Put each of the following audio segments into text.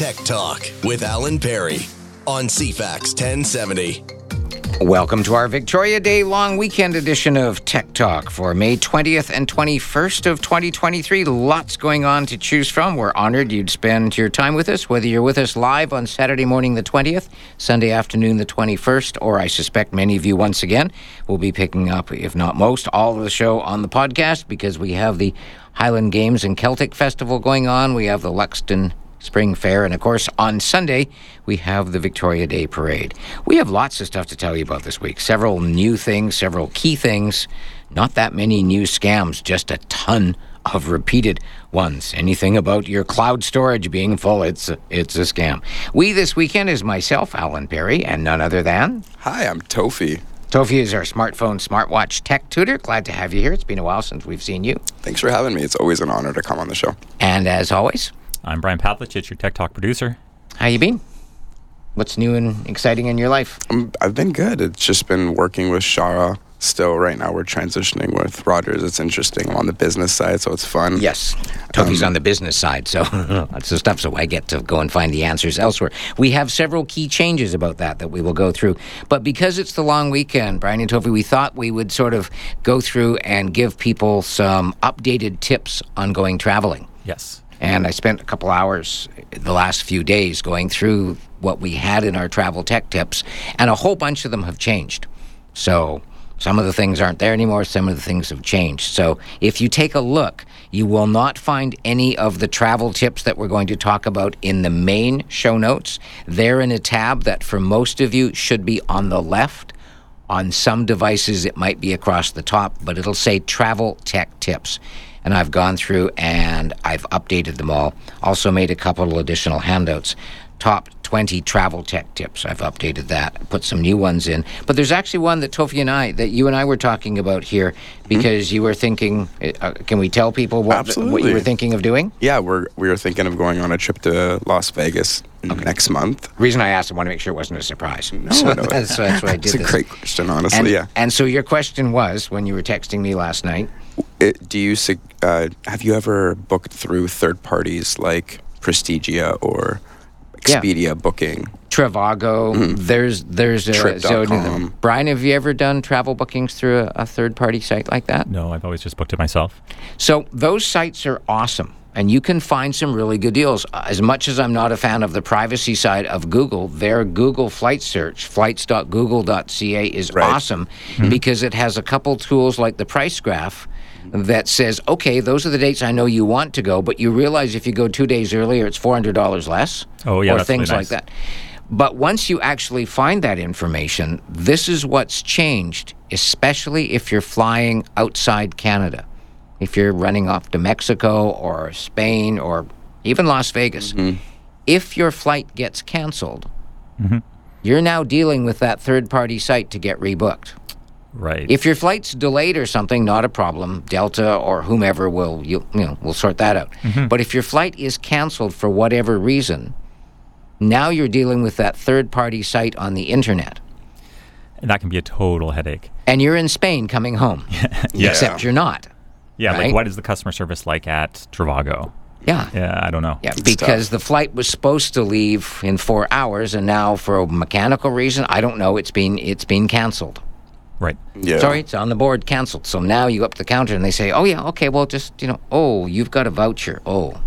Tech Talk with Alan Perry on CFAX 1070. Welcome to our Victoria Day long weekend edition of Tech Talk for May 20th and 21st of 2023. Lots going on to choose from. We're honored you'd spend your time with us, whether you're with us live on Saturday morning the 20th, Sunday afternoon the 21st, or I suspect many of you once again will be picking up, if not most, all of the show on the podcast because we have the Highland Games and Celtic Festival going on. We have the Luxton Spring Fair. And of course, on Sunday, we have the Victoria Day Parade. We have lots of stuff to tell you about this week. Several new things, several key things. Not that many new scams, just a ton of repeated ones. Anything about your cloud storage being full, it's a, it's a scam. We this weekend is myself, Alan Perry, and none other than. Hi, I'm Tofi. Tofi is our smartphone smartwatch tech tutor. Glad to have you here. It's been a while since we've seen you. Thanks for having me. It's always an honor to come on the show. And as always, I'm Brian Pavlich, it's your Tech Talk producer. How you been? What's new and exciting in your life? Um, I've been good. It's just been working with Shaw. Still, right now we're transitioning with Rogers. It's interesting. I'm on the business side, so it's fun. Yes, Tofi's um, on the business side, so that's the stuff. So I get to go and find the answers elsewhere. We have several key changes about that that we will go through. But because it's the long weekend, Brian and Tofi, we thought we would sort of go through and give people some updated tips on going traveling. Yes. And I spent a couple hours the last few days going through what we had in our travel tech tips, and a whole bunch of them have changed. So some of the things aren't there anymore, some of the things have changed. So if you take a look, you will not find any of the travel tips that we're going to talk about in the main show notes. They're in a tab that for most of you should be on the left. On some devices, it might be across the top, but it'll say travel tech tips and I've gone through and I've updated them all. Also made a couple additional handouts. Top 20 travel tech tips. I've updated that, put some new ones in. But there's actually one that Tofi and I, that you and I were talking about here because mm-hmm. you were thinking, uh, can we tell people what, what you were thinking of doing? Yeah, we're, we were thinking of going on a trip to Las Vegas okay. next month. reason I asked, I want to make sure it wasn't a surprise. No, so no. That's, that's why I did It's a great question, honestly, and, yeah. And so your question was, when you were texting me last night, it, do you uh, have you ever booked through third parties like Prestigia or Expedia yeah. Booking? Trivago. Mm-hmm. There's there's a Trip.com. Brian, have you ever done travel bookings through a, a third party site like that? No, I've always just booked it myself. So those sites are awesome. And you can find some really good deals. As much as I'm not a fan of the privacy side of Google, their Google flight search, flights.google.ca, is right. awesome mm-hmm. because it has a couple tools like the price graph that says, okay, those are the dates I know you want to go, but you realize if you go two days earlier, it's $400 less. Oh, yeah. Or things really nice. like that. But once you actually find that information, this is what's changed, especially if you're flying outside Canada. If you're running off to Mexico or Spain or even Las Vegas, mm-hmm. if your flight gets canceled, mm-hmm. you're now dealing with that third party site to get rebooked. Right. If your flight's delayed or something, not a problem. Delta or whomever will you, you know will sort that out. Mm-hmm. But if your flight is canceled for whatever reason, now you're dealing with that third party site on the internet. And that can be a total headache. And you're in Spain coming home. yeah. Except you're not. Yeah, right? like what is the customer service like at Trivago? Yeah. Yeah, I don't know. Yeah, it's because tough. the flight was supposed to leave in 4 hours and now for a mechanical reason, I don't know, it's been it's been canceled. Right. Yeah. Sorry, it's on the board, canceled. So now you go up to the counter and they say, "Oh yeah, okay, well just you know, oh you've got a voucher." Oh,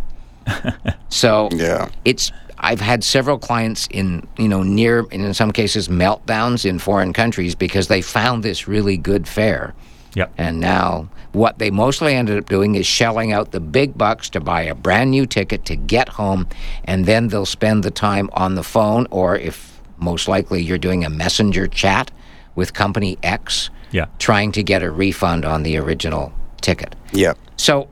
so yeah, it's. I've had several clients in you know near and in some cases meltdowns in foreign countries because they found this really good fare. Yep. And now what they mostly ended up doing is shelling out the big bucks to buy a brand new ticket to get home, and then they'll spend the time on the phone, or if most likely you're doing a messenger chat with company X yeah. trying to get a refund on the original ticket. Yeah. So,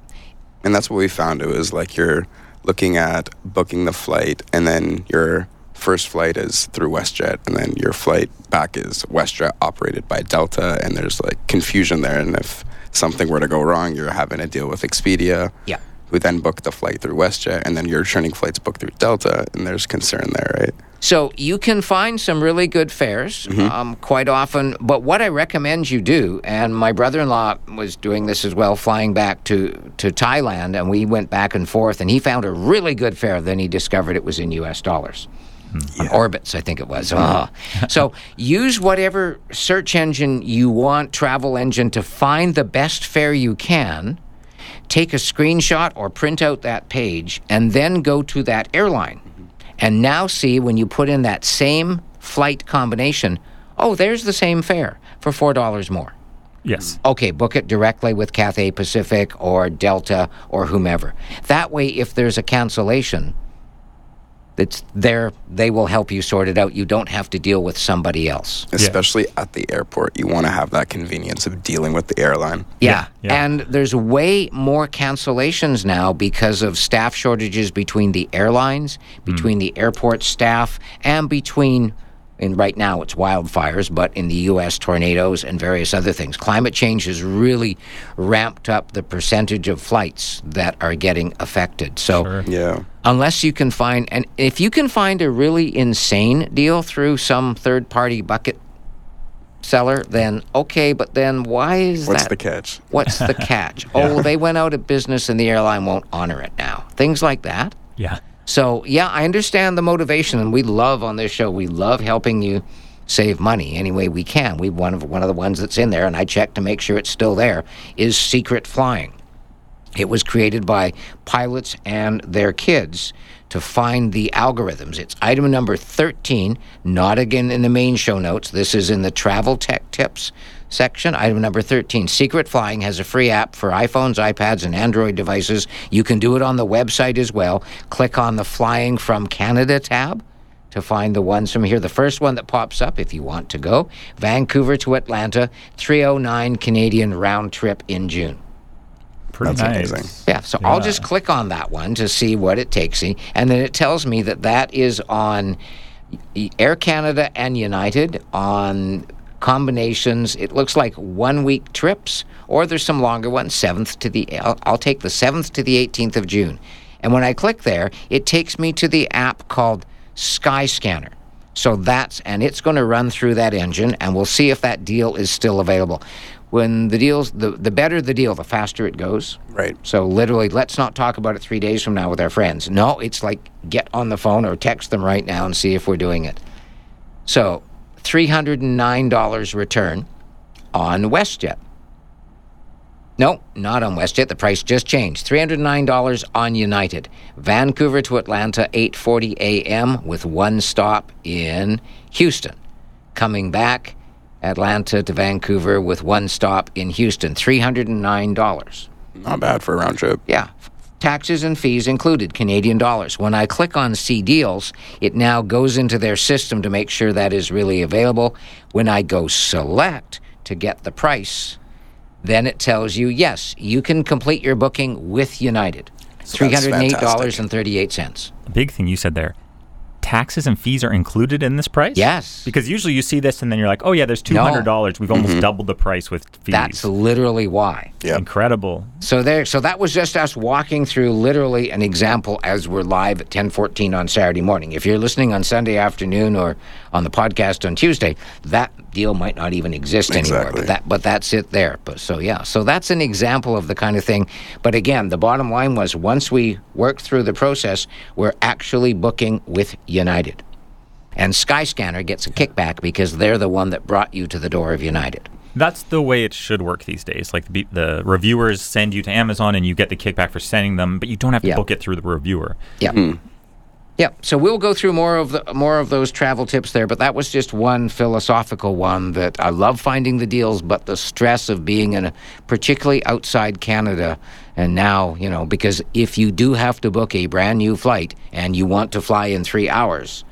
and that's what we found. It was like you're looking at booking the flight, and then your first flight is through WestJet, and then your flight back is WestJet operated by Delta, and there's like confusion there. And if something were to go wrong, you're having to deal with Expedia. Yeah. Who then book the flight through WestJet, and then your returning flight's booked through Delta, and there's concern there, right? So you can find some really good fares um, quite often. But what I recommend you do, and my brother-in-law was doing this as well, flying back to to Thailand, and we went back and forth, and he found a really good fare. Then he discovered it was in U.S. dollars. On Orbitz, I think it was. Ah. so use whatever search engine you want, travel engine, to find the best fare you can. Take a screenshot or print out that page, and then go to that airline. And now see when you put in that same flight combination, oh, there's the same fare for $4 more. Yes. Okay, book it directly with Cathay Pacific or Delta or whomever. That way, if there's a cancellation, it's there. They will help you sort it out. You don't have to deal with somebody else. Especially at the airport, you want to have that convenience of dealing with the airline. Yeah. yeah. And there's way more cancellations now because of staff shortages between the airlines, hmm. between the airport staff, and between, and right now it's wildfires, but in the U.S., tornadoes and various other things. Climate change has really ramped up the percentage of flights that are getting affected. So, Sure. Yeah. unless you can find, and if you can find a really insane deal through some third party bucket seller, then okay, but then why is What's that? the catch? What's the catch? Oh, they went out of business and the airline won't honor it now. Things like that. Yeah. So, yeah, I understand the motivation, and we love on this show, we love helping you save money any way we can. We one of one of the ones that's in there, and I checked to make sure it's still there, is secret flying. It was created by pilots and their kids to find the algorithms. It's item number 13, not again in the main show notes. This is in the travel tech tips section. Item number 13 Secret Flying has a free app for iPhones, iPads, and Android devices. You can do it on the website as well. Click on the Flying from Canada tab to find the ones from here. The first one that pops up, if you want to go, Vancouver to Atlanta, 309 Canadian round trip in June. Pretty That's nice. amazing. Yeah, so I'll just click on that one to see what it takes me, and then it tells me that that is on Air Canada and United on combinations. It looks like one week trips, or there's some longer ones. Seventh to the I'll, I'll take the seventh to the 18th of June, and when I click there, it takes me to the app called Skyscanner. So that's and it's going to run through that engine, and we'll see if that deal is still available. When the deals, the, the better the deal, the faster it goes. Right. So literally, let's not talk about it three days from now with our friends. No, it's like get on the phone or text them right now and see if we're doing it. So, three hundred and nine dollars return on WestJet. No, not on WestJet. The price just changed. Three hundred nine dollars on United. Vancouver to Atlanta, eight forty a.m. with one stop in Houston. Coming back, Atlanta to Vancouver with one stop in Houston. Three hundred and nine dollars. Not bad for a round trip. Yeah. Taxes and fees included, Canadian dollars. When I click on see deals, it now goes into their system to make sure that is really available. When I go select to get the price, then it tells you, yes, you can complete your booking with United. So $308.38. A big thing you said there. Taxes and fees are included in this price? Yes. Because usually you see this and then you're like, oh, yeah, there's $200. We've almost mm-hmm. doubled the price with fees. That's literally why. Yep. incredible. So there, so that was just us walking through literally an example as we're live at ten fourteen on Saturday morning. If you're listening on Sunday afternoon or on the podcast on Tuesday, that deal might not even exist anymore. But that, but that's it there. But so yeah, so that's an example of the kind of thing. But again, the bottom line was once we work through the process, we're actually booking with United, and Skyscanner gets a kickback because they're the one that brought you to the door of United. That's the way it should work these days. Like the, the reviewers send you to Amazon and you get the kickback for sending them, but you don't have to Yeah. book it through the reviewer. Yeah. Hmm. Yeah. So we'll go through more of the more of those travel tips there, but that was just one philosophical one that I love finding the deals, but the stress of being in a particularly outside Canada and now, you know, because if you do have to book a brand new flight and you want to fly in 3 hours,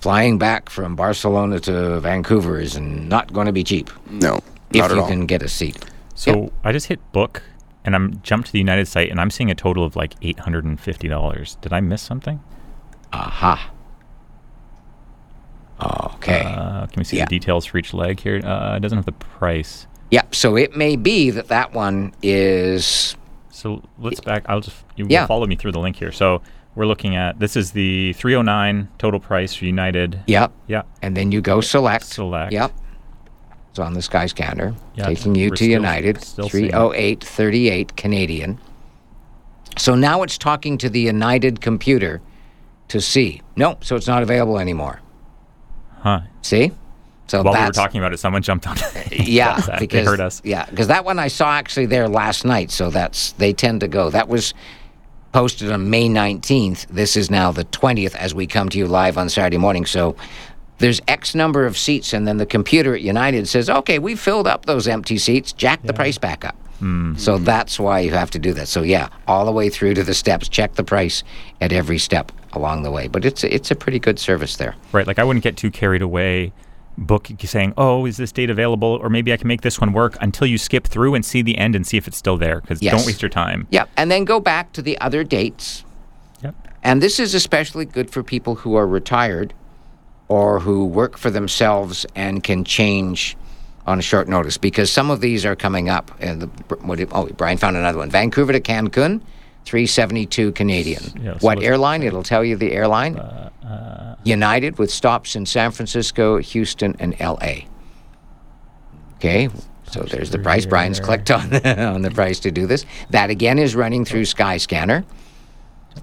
flying back from Barcelona to Vancouver is not going to be cheap No, if at you all. can get a seat. So I just hit book and I'm jumped to the United site and I'm seeing a total of like $850. Did I miss something? Aha. Okay. Uh, can we see Yeah. the details for each leg here? Uh, it doesn't have the price. Yeah, so it may be that that one is So let's back. I'll just you Yeah. follow me through the link here. So we're looking at this is the 309 total price for United. Yep. Yeah. And then you go select. Select. Yep. It's on the Sky Scanner, Yeah, taking you we're to still- United, still seeing it. 308.38 Canadian. So now it's talking to the United computer to see. No, so it's not available anymore. Huh. See? So While we were talking about it, someone jumped on. yeah, WhatsApp. because they heard us. Yeah, because that one I saw actually there last night. So that's they tend to go. That was posted on May nineteenth. This is now the twentieth as we come to you live on Saturday morning. So there's X number of seats, and then the computer at United says, "Okay, we filled up those empty seats. Jack the price back up." Mm-hmm. So that's why you have to do that. So yeah, all the way through to the steps. Check the price at every step along the way. But it's it's a pretty good service there. Right. Like I wouldn't get too carried away book saying, "Oh, is this date available?" or maybe I can make this one work until you skip through and see the end and see if it's still there because Yes. don't waste your time. Yep, and then go back to the other dates. Yep. And this is especially good for people who are retired or who work for themselves and can change on a short notice because some of these are coming up. And the, what oh, Brian found another one. Vancouver to Cancun, 372 Canadian. Yeah, so what airline? It'll tell you the airline. United with stops in San Francisco, Houston, and LA. Okay. So there's the price. Brian's clicked on on the price to do this. That again is running through Skyscanner.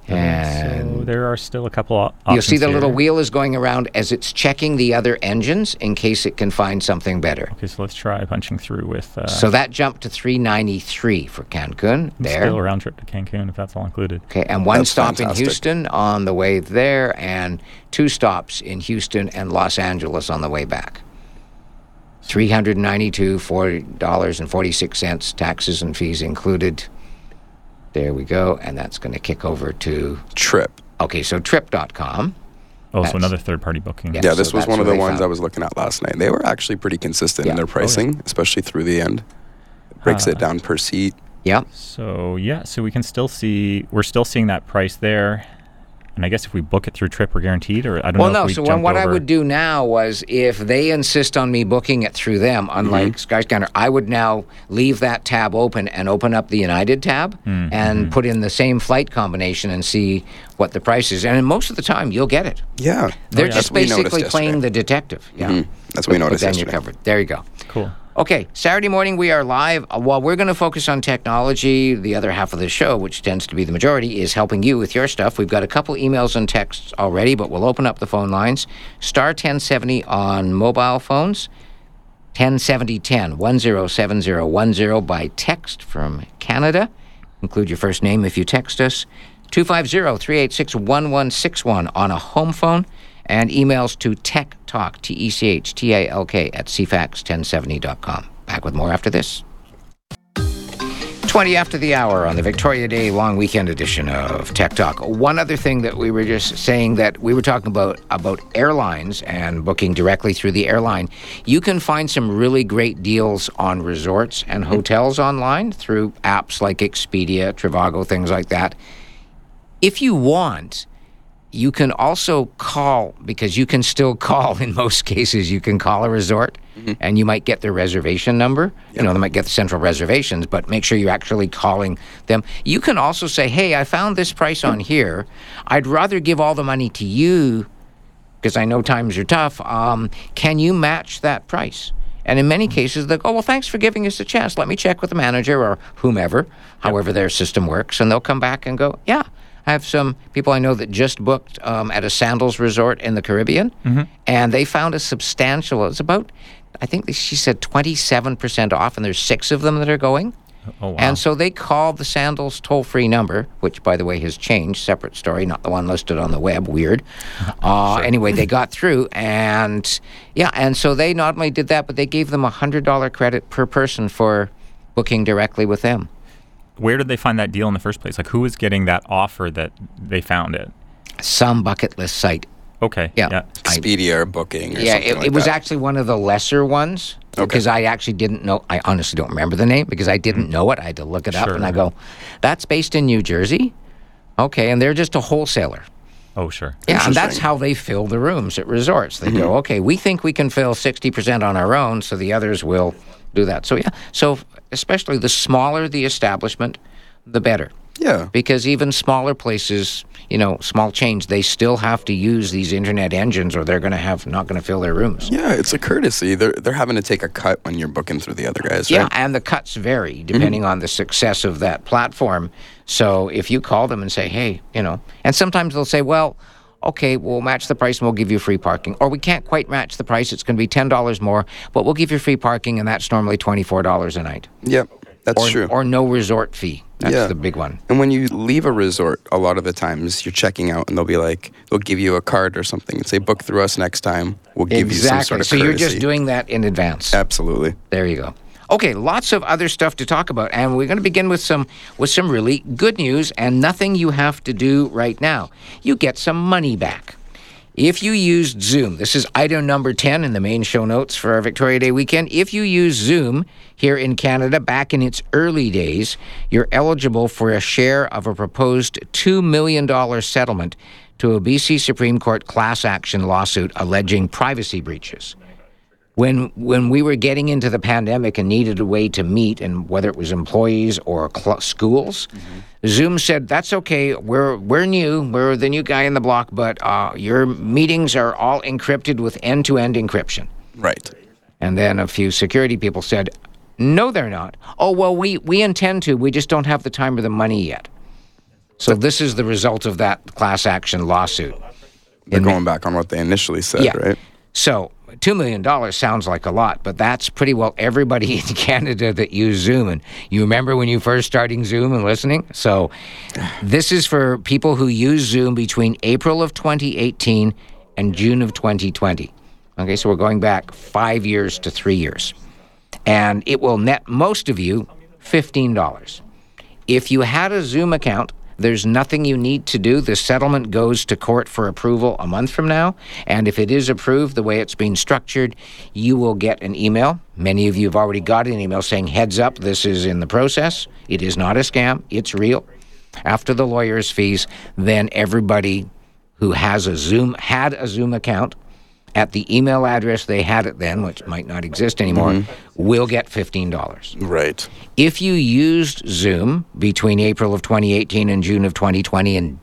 And so there are still a couple o- options. You'll see the little wheel is going around as it's checking the other engines in case it can find something better. Okay, so let's try punching through with uh, So that jumped to 393 for Cancun there. still a round trip to Cancun if that's all included. Okay, and one That's stop in. Houston on the way there, and two stops in Houston and Los Angeles on the way back. Three hundred ninety-two, forty dollars and forty-six cents, taxes and fees included. There we go, and that's going to kick over to Trip. okay. So Trip.com. Oh, That's- so another third party booking. Yeah. Yeah, so this was one of the ones found. I was looking at last night. They were actually pretty consistent Yeah. in their Oh, yeah. pricing, especially through the end. It breaks it down per seat. Yep. So yeah, so we can still see we're still seeing that price there. And I guess if we book it through Trip, we're guaranteed, or I don't Well, know. no. if we So jumped what I would do now was, if they insist on me booking it through them, unlike Skyscanner, I would now leave that tab open and open up the United tab and put in the same flight combination and see what the price is. And most of the time, you'll get it. Yeah. They're yeah. just That's what we noticed basically playing yesterday. the detective. Yeah. Mhm. That's what we But- but noticed Then you're covered. There you go. Cool. Okay, Saturday morning we are live. Uh, While we're going to focus on technology, the other half of the show, which tends to be the majority, is helping you with your stuff. We've got a couple emails and texts already, but we'll open up the phone lines. Star 1070 on mobile phones, 107010 107010 by text from Canada. Include your first name if you text us. 250 386 1161 on a home phone. And emails to tech talk, T E C H T A L K, at cfax1070.com. Back with more after this. 20 after the hour on the Victoria Day long weekend edition of Tech Talk. One other thing that we were just saying that we were talking about about airlines and booking directly through the airline. You can find some really great deals on resorts and hotels online through apps like Expedia, Trivago, things like that. If you want, you can also call because you can still call in most cases you can call a resort and you might get their reservation number. You know they might get the central reservations but make sure you're actually calling them. You can also say hey i found this price on here. I'd rather give all the money to you because i know times are tough. Um, can you match that price? And in many cases they'll go well thanks for giving us a chance. Let me check with the manager or whomever however their system works. And they'll come back and go yeah I have some people I know that just booked um, at a sandals resort in the Caribbean, and they found a substantial. It's about, I think she said twenty-seven percent off, and there's six of them that are going. Oh wow. And so they called the Sandals toll free number, which, by the way, has changed. Separate story, not the one listed on the web. Weird. Uh, Anyway, they got through, and yeah, and so they not only did that, but they gave them a hundred dollar credit per person for booking directly with them. Where did they find that deal in the first place? Like, who was getting that offer that they found it? Some bucket list site. Okay. Yeah. Yeah. Expedia or booking or yeah, something it, like it was that. actually one of the lesser ones because I actually didn't know. I honestly don't remember the name because I didn't mm. know it. I had to look it up, Sure. and I go, "That's based in New Jersey." Okay, and they're just a wholesaler. Oh, sure. Yeah, and that's how they fill the rooms at resorts. They go, mm-hmm. okay, we think we can fill 60% on our own, so the others will do that. So, yeah, so especially the smaller the establishment, the better. Yeah. Because even smaller places, you know, small chains, they still have to use these internet engines or they're going to have not going to fill their rooms. Yeah, it's a courtesy. They're they're having to take a cut when you're booking through the other guys, Yeah, right? and the cuts vary mm-hmm. depending on the success of that platform. So if you call them and say, hey, you know, and sometimes they'll say, well, okay, we'll match the price and we'll give you free parking. Or we can't quite match the price. It's going to be $10 more, but we'll give you free parking and that's normally $24 a night. Yep, that's Or, true. or no resort fee. That's Yeah. the big one. and when you leave a resort, a lot of the times you're checking out, and they'll be like, they'll give you a card or something and say, "Book through us next time. We'll give you some sort of Exactly. so you're just doing that in advance. Absolutely. There you go. Okay, lots of other stuff to talk about, and we're going to begin with some with some really good news, and nothing you have to do right now. You get some money back. If you used Zoom, this is item number 10 in the main show notes for our Victoria Day weekend. If you use Zoom here in Canada back in its early days, you're eligible for a share of a proposed $2 million settlement to a BC Supreme Court class action lawsuit alleging privacy breaches when when we were getting into the pandemic and needed a way to meet, and whether it was employees or cl- schools, Zoom said that's okay. We're we're new. We're the new guy in the block, but uh, your meetings are all encrypted with end to end encryption. Right. And then a few security people said, "No, they're not. Oh well, we we intend to. We just don't have the time or the money yet." So this is the result of that class action lawsuit. They're going back on what they initially said, Yeah. right? So two million dollars sounds like a lot, but that's pretty well everybody in Canada that use Zoom. And you remember when you first starting Zoom and listening? So this is for people who use Zoom between April of 2018 and June of 2020. Okay, so we're going back five years to three years, and it will net most of you fifteen dollars. If you had a Zoom account, there's nothing you need to do. The settlement goes to court for approval a month from now. And if it is approved the way it's being structured, you will get an email. Many of you have already got an email saying, heads up, this is in the process. It is not a scam, it's real. After the lawyer's fees, then everybody who has a Zoom had a Zoom account at the email address they had it then, which might not exist anymore, mm-hmm. will get $15. Right. If you used Zoom between April of 2018 and June of 2020 and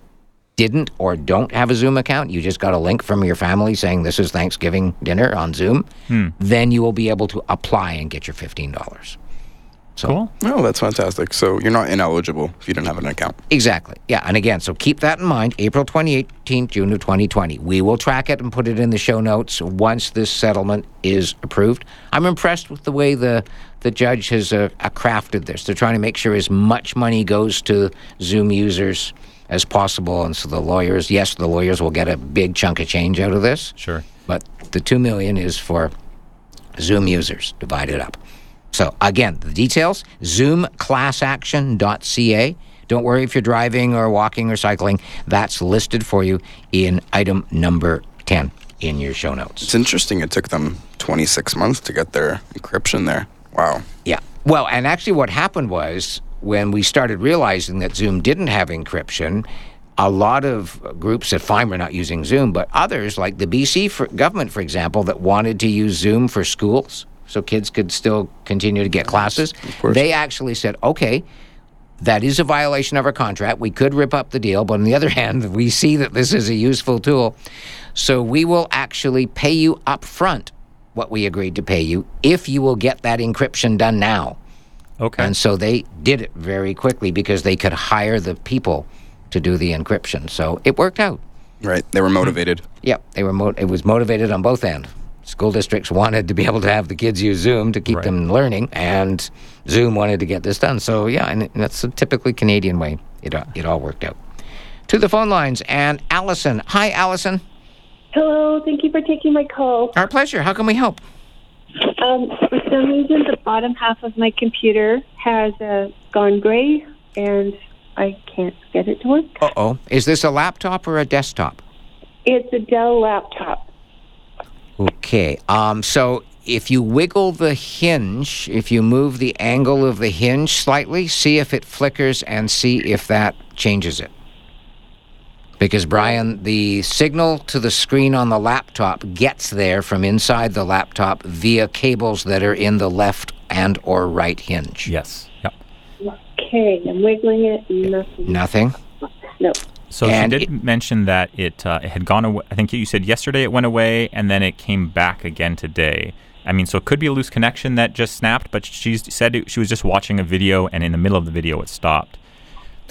didn't or don't have a Zoom account, you just got a link from your family saying this is Thanksgiving dinner on Zoom, hmm. then you will be able to apply and get your $15. So Cool. Oh, that's fantastic. So you're not ineligible if you don't have an account. Exactly. Yeah. And again, so keep that in mind. April 2018, June of 2020. We will track it and put it in the show notes once this settlement is approved. I'm impressed with the way the the judge has uh, uh, crafted this. They're trying to make sure as much money goes to Zoom users as possible, and so the lawyers, yes, the lawyers will get a big chunk of change out of this. Sure. But the two million is for Zoom users divided up. So again, the details: ZoomClassAction.ca. Don't worry if you're driving or walking or cycling. That's listed for you in item number ten in your show notes. It's interesting it took them 26 months to get their encryption there. Wow. Yeah. Well, and actually, what happened was when we started realizing that Zoom didn't have encryption, a lot of groups said, fine, we're not using Zoom, but others, like the BC for government, for example, that wanted to use Zoom for schools so kids could still continue to get classes, they actually said, okay, that is a violation of our contract. We could rip up the deal, but on the other hand, we see that this is a useful tool. So we will actually pay you up front what we agreed to pay you if you will get that encryption done now. Okay. And so they did it very quickly because they could hire the people to do the encryption. So it worked out. Right. They were motivated. Yep, they were. Mo- it was motivated on both ends. School districts wanted to be able to have the kids use Zoom to keep Right. them learning, and Zoom wanted to get this done. So yeah, and that's a typically Canadian way. It uh, it all worked out. To the phone lines and Allison. Hi, Allison. Hello, thank you for taking my call. Our pleasure. How can we help? Um, for some reason, the bottom half of my computer has uh, gone gray, and I can't get it to work. Uh oh. Is this a laptop or a desktop? It's a Dell laptop. Okay. Um, so if you wiggle the hinge, if you move the angle of the hinge slightly, see if it flickers and see if that changes it. Because, Brian, the signal to the screen on the laptop gets there from inside the laptop via cables that are in the left and or right hinge. yes. Yep. okay. I'm wiggling it. Nothing. Nothing. No. So And she did it- mention that it, uh, it had gone away. I think you said yesterday it went away, and then it came back again today. I mean, so it could be a loose connection that just snapped, but she said it, she was just watching a video, and in the middle of the video, it stopped.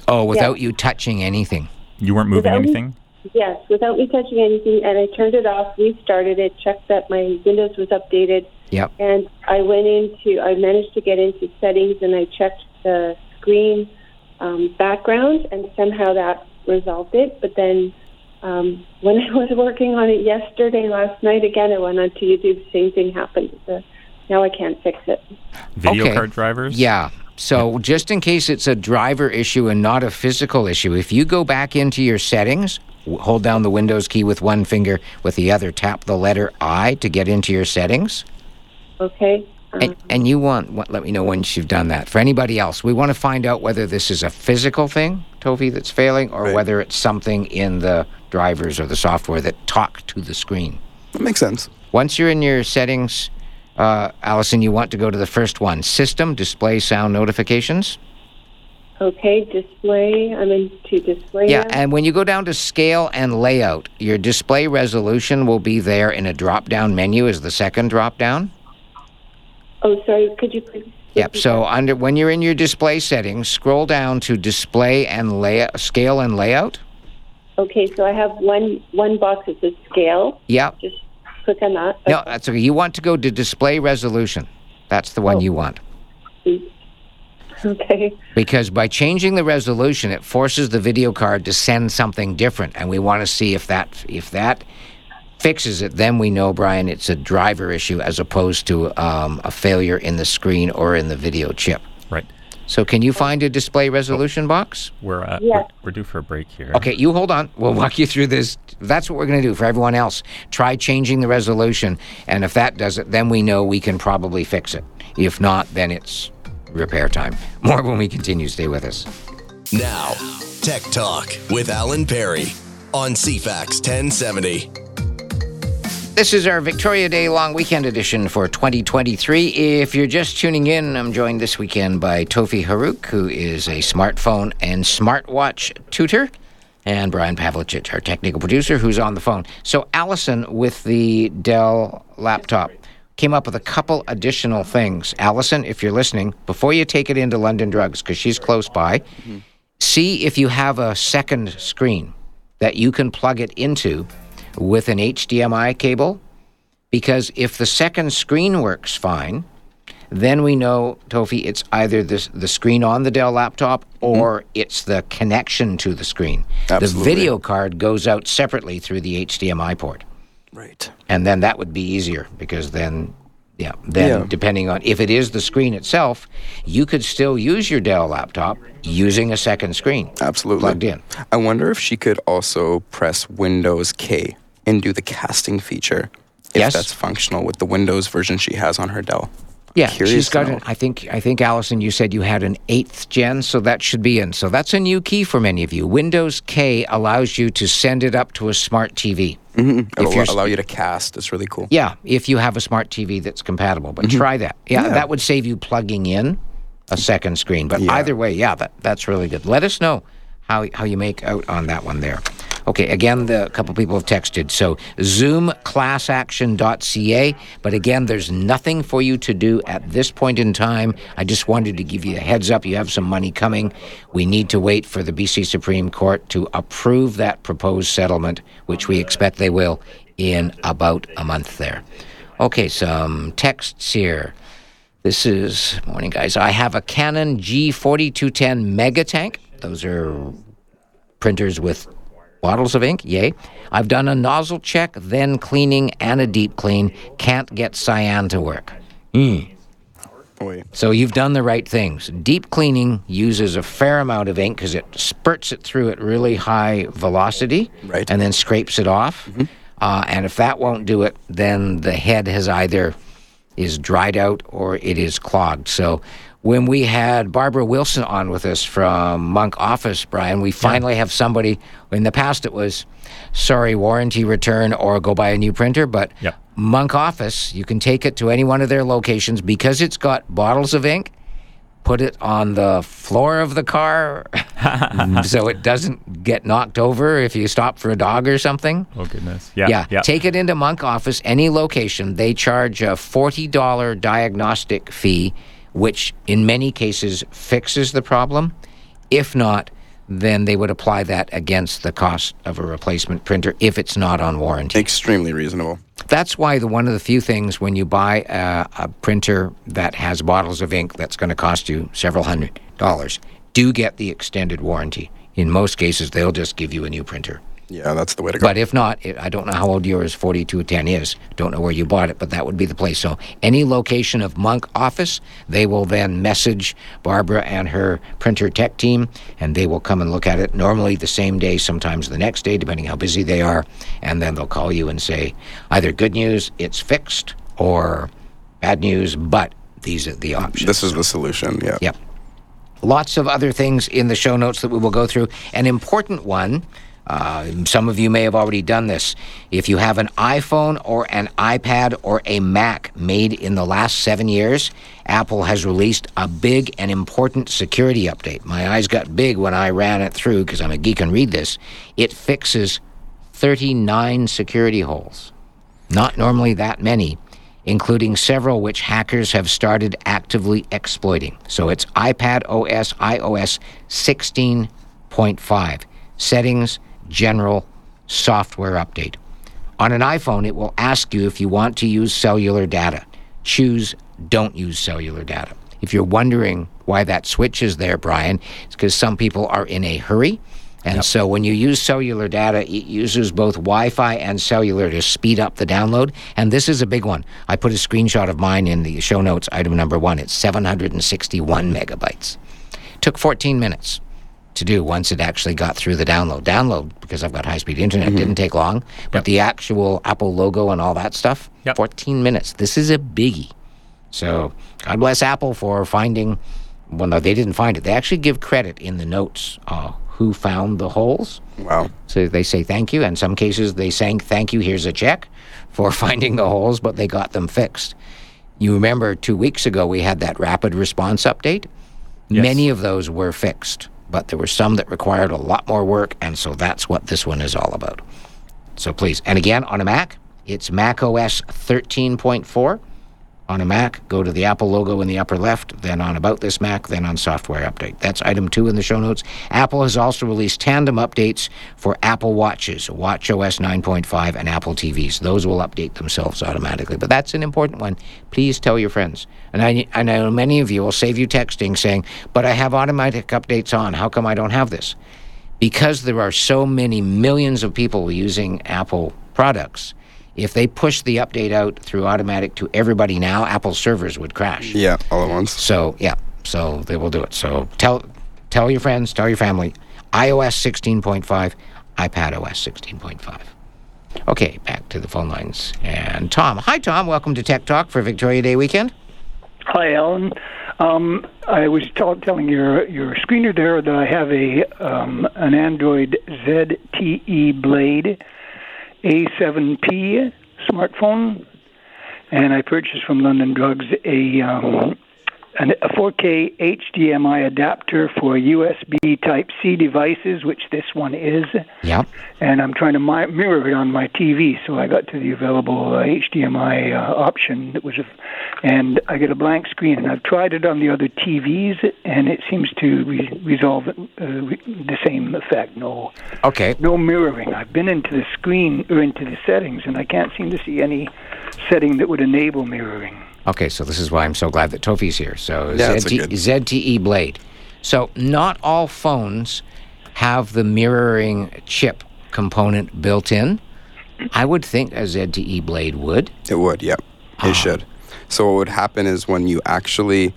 Oh, without you touching anything. You weren't moving Without me- anything. Yes, without me touching anything, and I turned it off, restarted it, checked that my Windows was updated, Yep. and I went into, I managed to get into settings and I checked the screen um, background, and somehow that resolved it. But then um, when I was working on it yesterday, last night, again, I went onto YouTube, the same thing happened. So now I can't fix it. Video Okay. card drivers. Yeah. So just in case it's a driver issue and not a physical issue, if you go back into your settings, hold down the Windows key with one finger, with the other tap the letter I to get into your settings. Okay? And, and you want, what, let me know once you've done that. For anybody else, we want to find out whether this is a physical thing, Tofi, that's failing, or Right. whether it's something in the drivers or the software that talk to the screen. That makes sense. Once you're in your settings, uh, Allison, you want to go to the first one System, Display Sound Notifications. okay, display. I'm into display. Yeah, now. and when you go down to Scale and Layout, your display resolution will be there in a drop down menu as the second drop down. Oh, sorry, could you please? Yep. So under when you're in your display settings, scroll down to display and layout, scale and layout. Okay, so I have one one box that says scale. Yep. Just click on that. No, that's okay. You want to go to display resolution. That's the one Oh. you want. Okay. Because by changing the resolution, it forces the video card to send something different, and we want to see if that if that fixes it. Then we know, Brian, it's a driver issue as opposed to um, a failure in the screen or in the video chip. Right. So, can you find a display resolution box? We're, uh, Yeah. we're we're due for a break here. Okay, you hold on. We'll walk you through this. That's what we're going to do for everyone else. Try changing the resolution, and if that does it, then we know we can probably fix it. If not, then it's repair time. More when we continue. Stay with us. Now, Tech Talk with Alan Perry on CFAX 1070. This is our Victoria Day long weekend edition for 2023. If you're just tuning in, I'm joined this weekend by Tofi Harrouk, who is a smartphone and smartwatch tutor, and Brian Pavlicich, our technical producer, who's on the phone. So, Allison, with the Dell laptop, came up with a couple additional things. Allison, if you're listening, before you take it into London Drugs, because she's close by, mm-hmm. see if you have a second screen that you can plug it into with an HDMI cable. Because if the second screen works fine, then we know, Tofi, it's either the, the screen on the Dell laptop mm-hmm. or it's the connection to the screen. The video card goes out separately through the HDMI port. Right. And then that would be easier because then, yeah, then Yeah. depending on if it is the screen itself, you could still use your Dell laptop using a second screen. Absolutely. Plugged in. I wonder if she could also press Windows K and do the casting feature. If Yes. that's functional with the Windows version she has on her Dell. Yeah, she's got an. I think. I think Allison, you said you had an eighth gen, so that should be in. So that's a new key for many of you. Windows K allows you to send it up to a smart TV. It will allow you to cast. It's really cool. Yeah, if you have a smart TV that's compatible. But mm-hmm. try that. Yeah, that would save you plugging in a second screen. But Yeah. either way, yeah, that that's really good. Let us know how how you make out on that one there. Okay, again, the couple people have texted. So zoomclassaction.ca. But again, there's nothing for you to do at this point in time. I just wanted to give you a heads up. You have some money coming. We need to wait for the BC Supreme Court to approve that proposed settlement, which we expect they will in about a month there. Okay, some texts here. This is morning, guys. I have a Canon G4210 Mega Tank. Those are printers with bottles of ink. Yay. I've done a nozzle check, then cleaning, and a deep clean. Can't get cyan to work. Boy. So you've done the right things. Deep cleaning uses a fair amount of ink because it spurts it through at really high velocity Right. and then scrapes it off. Uh, and if that won't do it, then the head has either is dried out or it is clogged. So when we had Barbara Wilson on with us from Monk Office, Brian, we finally have somebody. In the past, it was sorry warranty return or go buy a new printer, but Yep. Monk Office, you can take it to any one of their locations because it's got bottles of ink. put it on the floor of the car so it doesn't get knocked over if you stop for a dog or something. Oh goodness. Yeah. Yeah, Yeah. take it into Monk office, any location. They charge a $40 diagnostic fee, which in many cases fixes the problem. If not, then they would apply that against the cost of a replacement printer if it's not on warranty. Extremely reasonable. That's why the one of the few things when you buy a, a printer that has bottles of ink that's going to cost you several hundred dollars, do get the extended warranty. In most cases, they'll just give you a new printer. Yeah, that's the way to go. But if not, I don't know how old yours 4210 is. Don't know where you bought it, but that would be the place. So any location of Monk office, they will then message Barbara and her printer tech team, and they will come and look at it. Normally the same day, sometimes the next day, depending how busy they are. And then they'll call you and say either good news, it's fixed, or bad news, but these are the options. this is the solution. Yeah. Yep. Lots of other things in the show notes that we will go through. An important one, uh, some of you may have already done this. If you have an iPhone or an iPad or a Mac made in the last seven years, Apple has released a big and important security update. My eyes got big when I ran it through because I'm a geek and read this. It fixes 39 security holes not normally that many, including several which hackers have started actively exploiting. So it's iPad OS iOS 16.5 settings, general software update. On an iPhone, it will ask you if you want to use cellular data. Choose don't use cellular data. If you're wondering why that switch is there, Brian, it's because some people are in a hurry. And so when you use cellular data, it uses both Wi Fi and cellular to speed up the download. And this is a big one. I put a screenshot of mine in the show notes, item number one. It's 761 megabytes. Took 14 minutes to do once it actually got through the download. Download, because I've got high speed internet, didn't take long. But the actual Apple logo and all that stuff, Yep. 14 minutes. This is a biggie. So God bless Apple for finding. Well, no, they didn't find it. They actually give credit in the notes uh, who found the holes. Wow. So they say thank you. In some cases, they saying thank you. Here's a check for finding the holes, but they got them fixed. You remember two weeks ago we had that rapid response update. Yes. Many of those were fixed, but there were some that required a lot more work, and so that's what this one is all about. So please, and again on a Mac, it's Mac OS 13.4. On a Mac, go to the Apple logo in the upper left, then on About This Mac, then on Software Update. That's item two in the show notes. Apple has also released tandem updates for Apple Watches, Watch OS 9.5, and Apple TVs. Those will update themselves automatically. But that's an important one. Please tell your friends. And I, I know many of you will save you texting saying, But I have automatic updates on. How come I don't have this? because there are so many millions of people using Apple products, if they push the update out through automatic to everybody now, Apple servers would crash. Yeah, all at once. So yeah, so they will do it. So tell tell your friends, tell your family. iOS 16.5, iPad OS 16.5. Okay, back to the phone lines. And Tom. Hi Tom, welcome to Tech Talk for Victoria Day weekend. Hi, Alan. Um, I was tell telling your your screener there that I have a um, an Android ZTE Blade A7P smartphone, and I purchased from London Drugs a um, a 4K HDMI adapter for USB Type C devices, which this one is Yeah. and I'm trying to mi- mirror it on my TV. So I got to the available uh, HDMI uh, option that was, a, and I get a blank screen. And I've tried it on the other TVs, and it seems to re- resolve uh, re- the same effect. No, Okay. no mirroring. I've been into the screen or into the settings, and I can't seem to see any setting that would enable mirroring. Okay, so this is why I'm so glad that Tofi's here. So Yeah, ZT, ZTE Blade. So not all phones have the mirroring chip component built in. I would think a ZTE Blade would. It would, yep. Ah. It should. So what would happen is when you actually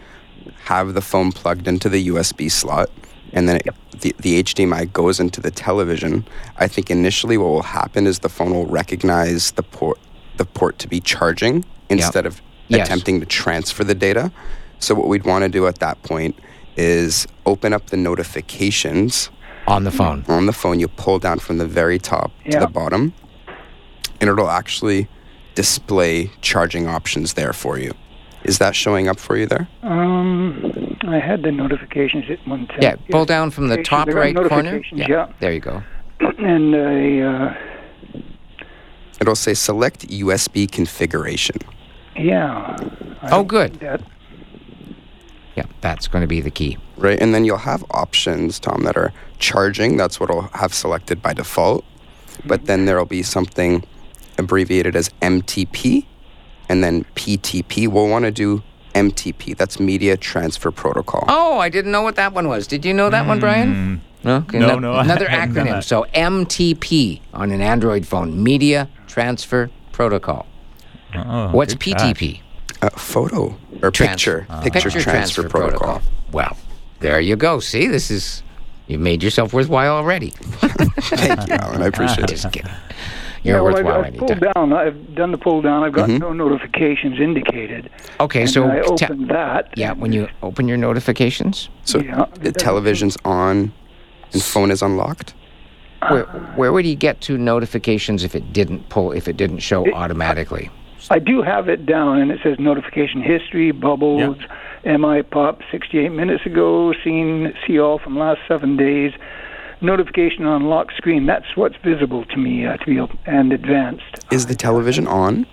have the phone plugged into the USB slot and then it, the, the HDMI goes into the television, I think initially what will happen is the phone will recognize the port the port to be charging instead of Yes. attempting to transfer the data. So what we'd want to do at that point is open up the notifications on the phone. on the phone, you pull down from the very top to the bottom, and it'll actually display charging options there for you. Is that showing up for you there? Um, I had the notifications at one time. Yeah, pull down from the top There right corner. notifications, yeah. There you go. And I, uh, It'll say select USB configuration. Yeah. I Oh, good. That Yeah, that's going to be the key. right? And then you'll have options, Tom, that are charging. That's what I'll have selected by default. But then there'll be something abbreviated as MTP and then PTP. We'll want to do MTP. That's Media Transfer Protocol. Oh, I didn't know what that one was. Did you know that one, Brian? No, okay, No, ano- no, Another acronym. So MTP on an Android phone, Media Transfer Protocol. Oh, What's. PTP? Uh, photo or Trans- picture. uh, picture, transfer, protocol. Well, there you go. See, this is you made yourself worthwhile already. Thank you, Alan. I appreciate it. Just kidding. You're yeah, well, worthwhile I've, I've pulled anytime. down. I've done the pull down. I've got no notifications indicated. Okay, and so I te- opened that. yeah, when you open your notifications, So Yeah. the television's on and phone is unlocked. where where would he get to notifications if it didn't pull if it didn't show automatically? I do have it down, and it says notification history, bubbles, MI pop 68 minutes ago, seen, see all from last seven days, notification on lock screen. That's what's visible to me uh, to be op- and advanced. Is the television on?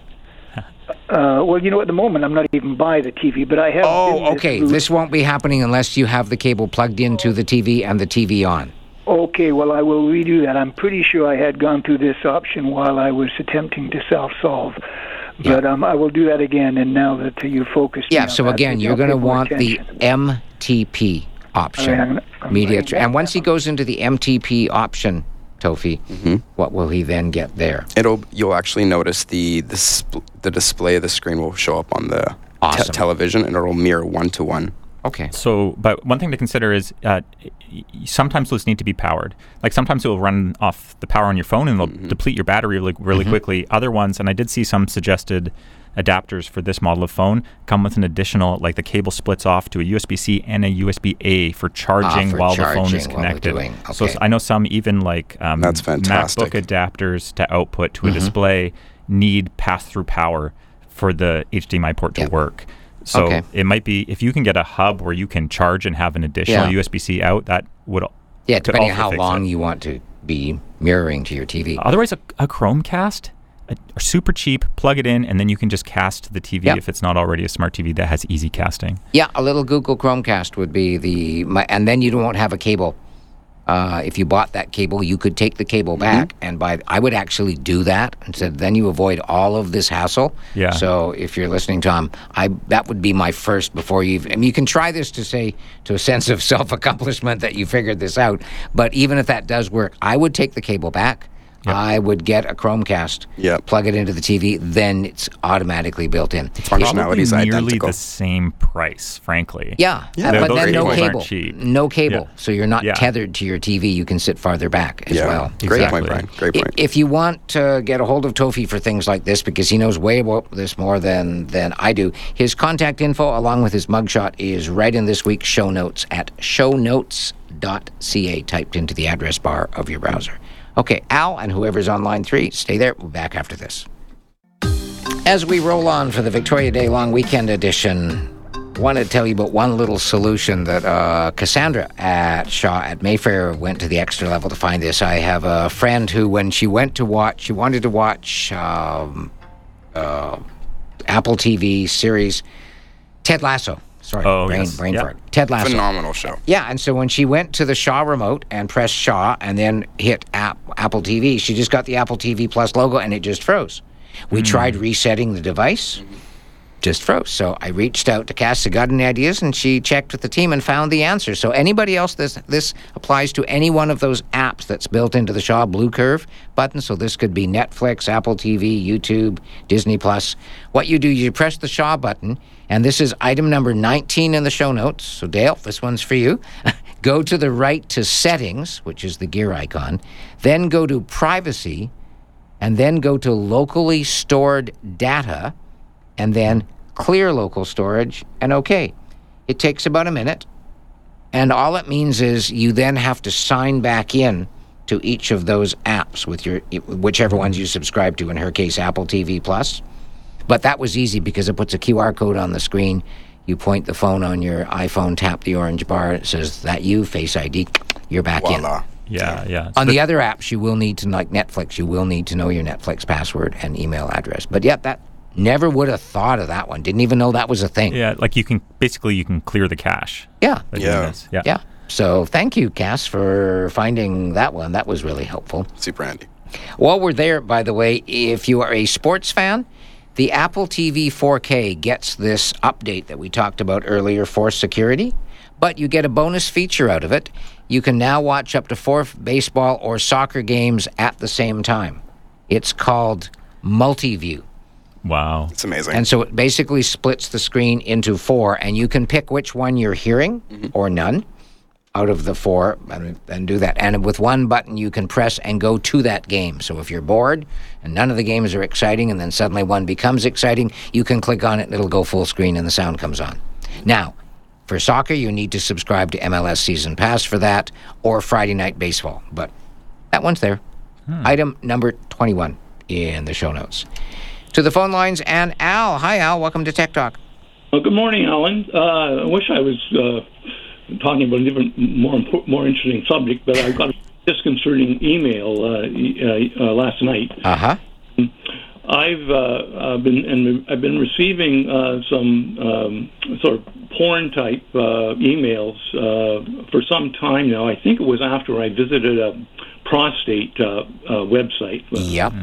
Uh, well, you know, at the moment I'm not even by the TV, but I have. Oh, this okay. booth- This won't be happening unless you have the cable plugged into the TV and the TV on. Okay, well, I will redo that. I'm pretty sure I had gone through this option while I was attempting to self-solve. But um, I will do that again, and now that you're focused. Yeah. So again, you're going to pay more want the. MTP option, I'm- I'm media. writing Tra- and once he goes into the MTP option, Tofi, Mm-hmm. what will he then get there? It'll. You'll actually notice the the, spl- the display of the screen will show up on the te- television, and it'll mirror one to one. Okay. So, but one thing to consider is uh, y- y- sometimes those need to be powered. Like sometimes it will run off the power on your phone and it'll Mm-hmm. deplete your battery really, really quickly. Other ones, and I did see some suggested adapters for this model of phone come with an additional, like the cable splits off to a USB C and a USB A for charging Ah, for while the phone is charging while we're connected. doing- So okay. s- I know some even like um, That's fantastic. MacBook adapters to output Mm-hmm. to a display need pass through power for the HDMI port to Yep. work. So Okay. it might be if you can get a hub where you can charge and have an additional Yeah. USB C out, that would Yeah, depending on how long it. you want to be mirroring to your TV. Otherwise, a, a Chromecast, a, super cheap. Plug it in, and then you can just cast the TV Yep. if it's not already a smart TV that has easy casting. Yeah, a little Google Chromecast would be the, my, and then you won't have a cable. Uh, if you bought that cable, you could take the cable back and buy. I would actually do that and said then you avoid all of this hassle. Yeah. So if you're listening, Tom, I that would be my first before you. Even, I mean, you can try this to say to a sense of self accomplishment that you figured this out. But even if that does work, I would take the cable back. I would get a Chromecast, Yep. plug it into the TV, then it's automatically built in. Functionality is Probably nearly identical. the same price, frankly. Yeah, Yeah, uh, they're but then no cable. No cable. Yeah. So you're not Yeah. tethered to your TV. You can sit farther back as yeah. well. Great Exactly. point, Brian. Great point. If you want to get a hold of Tofi for things like this, because he knows way about this more than, than I do, his contact info along with his mugshot is right in this week's show notes at shownotes.ca, typed into the address bar of your browser. Okay, Al and whoever's on line three, stay there. We'll be back after this. As we roll on for the Victoria Day Long Weekend Edition, want to tell you about one little solution that uh, Cassandra at Shaw at Mayfair went to the extra level to find this. I have a friend who, when she went to watch, she wanted to watch um, uh, Apple TV series Ted Lasso. Sorry, Oh, brain, yes. brain Yeah. fart. Ted Lasso. Phenomenal show. Yeah, and so when she went to the Shaw remote and pressed Shaw and then hit app, Apple TV, she just got the Apple TV Plus logo and it just froze. We hmm. tried resetting the device, mm-hmm. Just froze. So I reached out to Cass, got any ideas, and she checked with the team and found the answer. So anybody else, this this applies to any one of those apps that's built into the Shaw Blue Curve button. So this could be Netflix, Apple TV, YouTube, Disney Plus. What you do, you press the Shaw button, and this is item number 19 in the show notes. So Dale, this one's for you. go to the right to Settings, which is the gear icon, then go to Privacy, and then go to Locally Stored Data and then clear local storage and okay. It takes about a minute. And all it means is you then have to sign back in to each of those apps with your whichever ones you subscribe to in her case Apple TV Plus. But that was easy because it puts a QR code on the screen. You point the phone on your iPhone, tap the orange bar. It says that you Face ID. You're back in. Voila. Yeah, yeah. On the other apps, you will need to, like Netflix, you will need to know your Netflix password and email address. But yeah, that never would have thought of that one. Didn't even know that was a thing. yeah, like you can basically you can clear the cache. Yeah. Yeah. Yeah. Yeah. So thank you, Cass, for finding that one. That was really helpful. Super handy. While we're there, by the way, if you are a sports fan, the Apple TV 4K gets this update that we talked about earlier for security, but you get a bonus feature out of it. You can now watch up to four baseball or soccer games at the same time. It's called Multiview. Wow. It's amazing. And so it basically splits the screen into four, and you can pick which one you're hearing mm-hmm. or none out of the four and, and do that. And with one button, you can press and go to that game. So if you're bored and none of the games are exciting, and then suddenly one becomes exciting, you can click on it and it'll go full screen and the sound comes on. Now, for soccer, you need to subscribe to MLS Season Pass for that or Friday Night Baseball. But that one's there. Hmm. Item number 21 in the show notes. To the phone lines and Al. Hi, Al. Welcome to Tech Talk. Well, good morning, Alan. Uh, I wish I was uh, talking about a different, more more interesting subject, but I got a disconcerting email uh, uh, uh, last night. Uh huh. I've uh, uh, been and I've been receiving uh, some um, sort of porn type uh, emails uh, for some time now. I think it was after I visited a prostate uh, uh, website. Uh, Yep.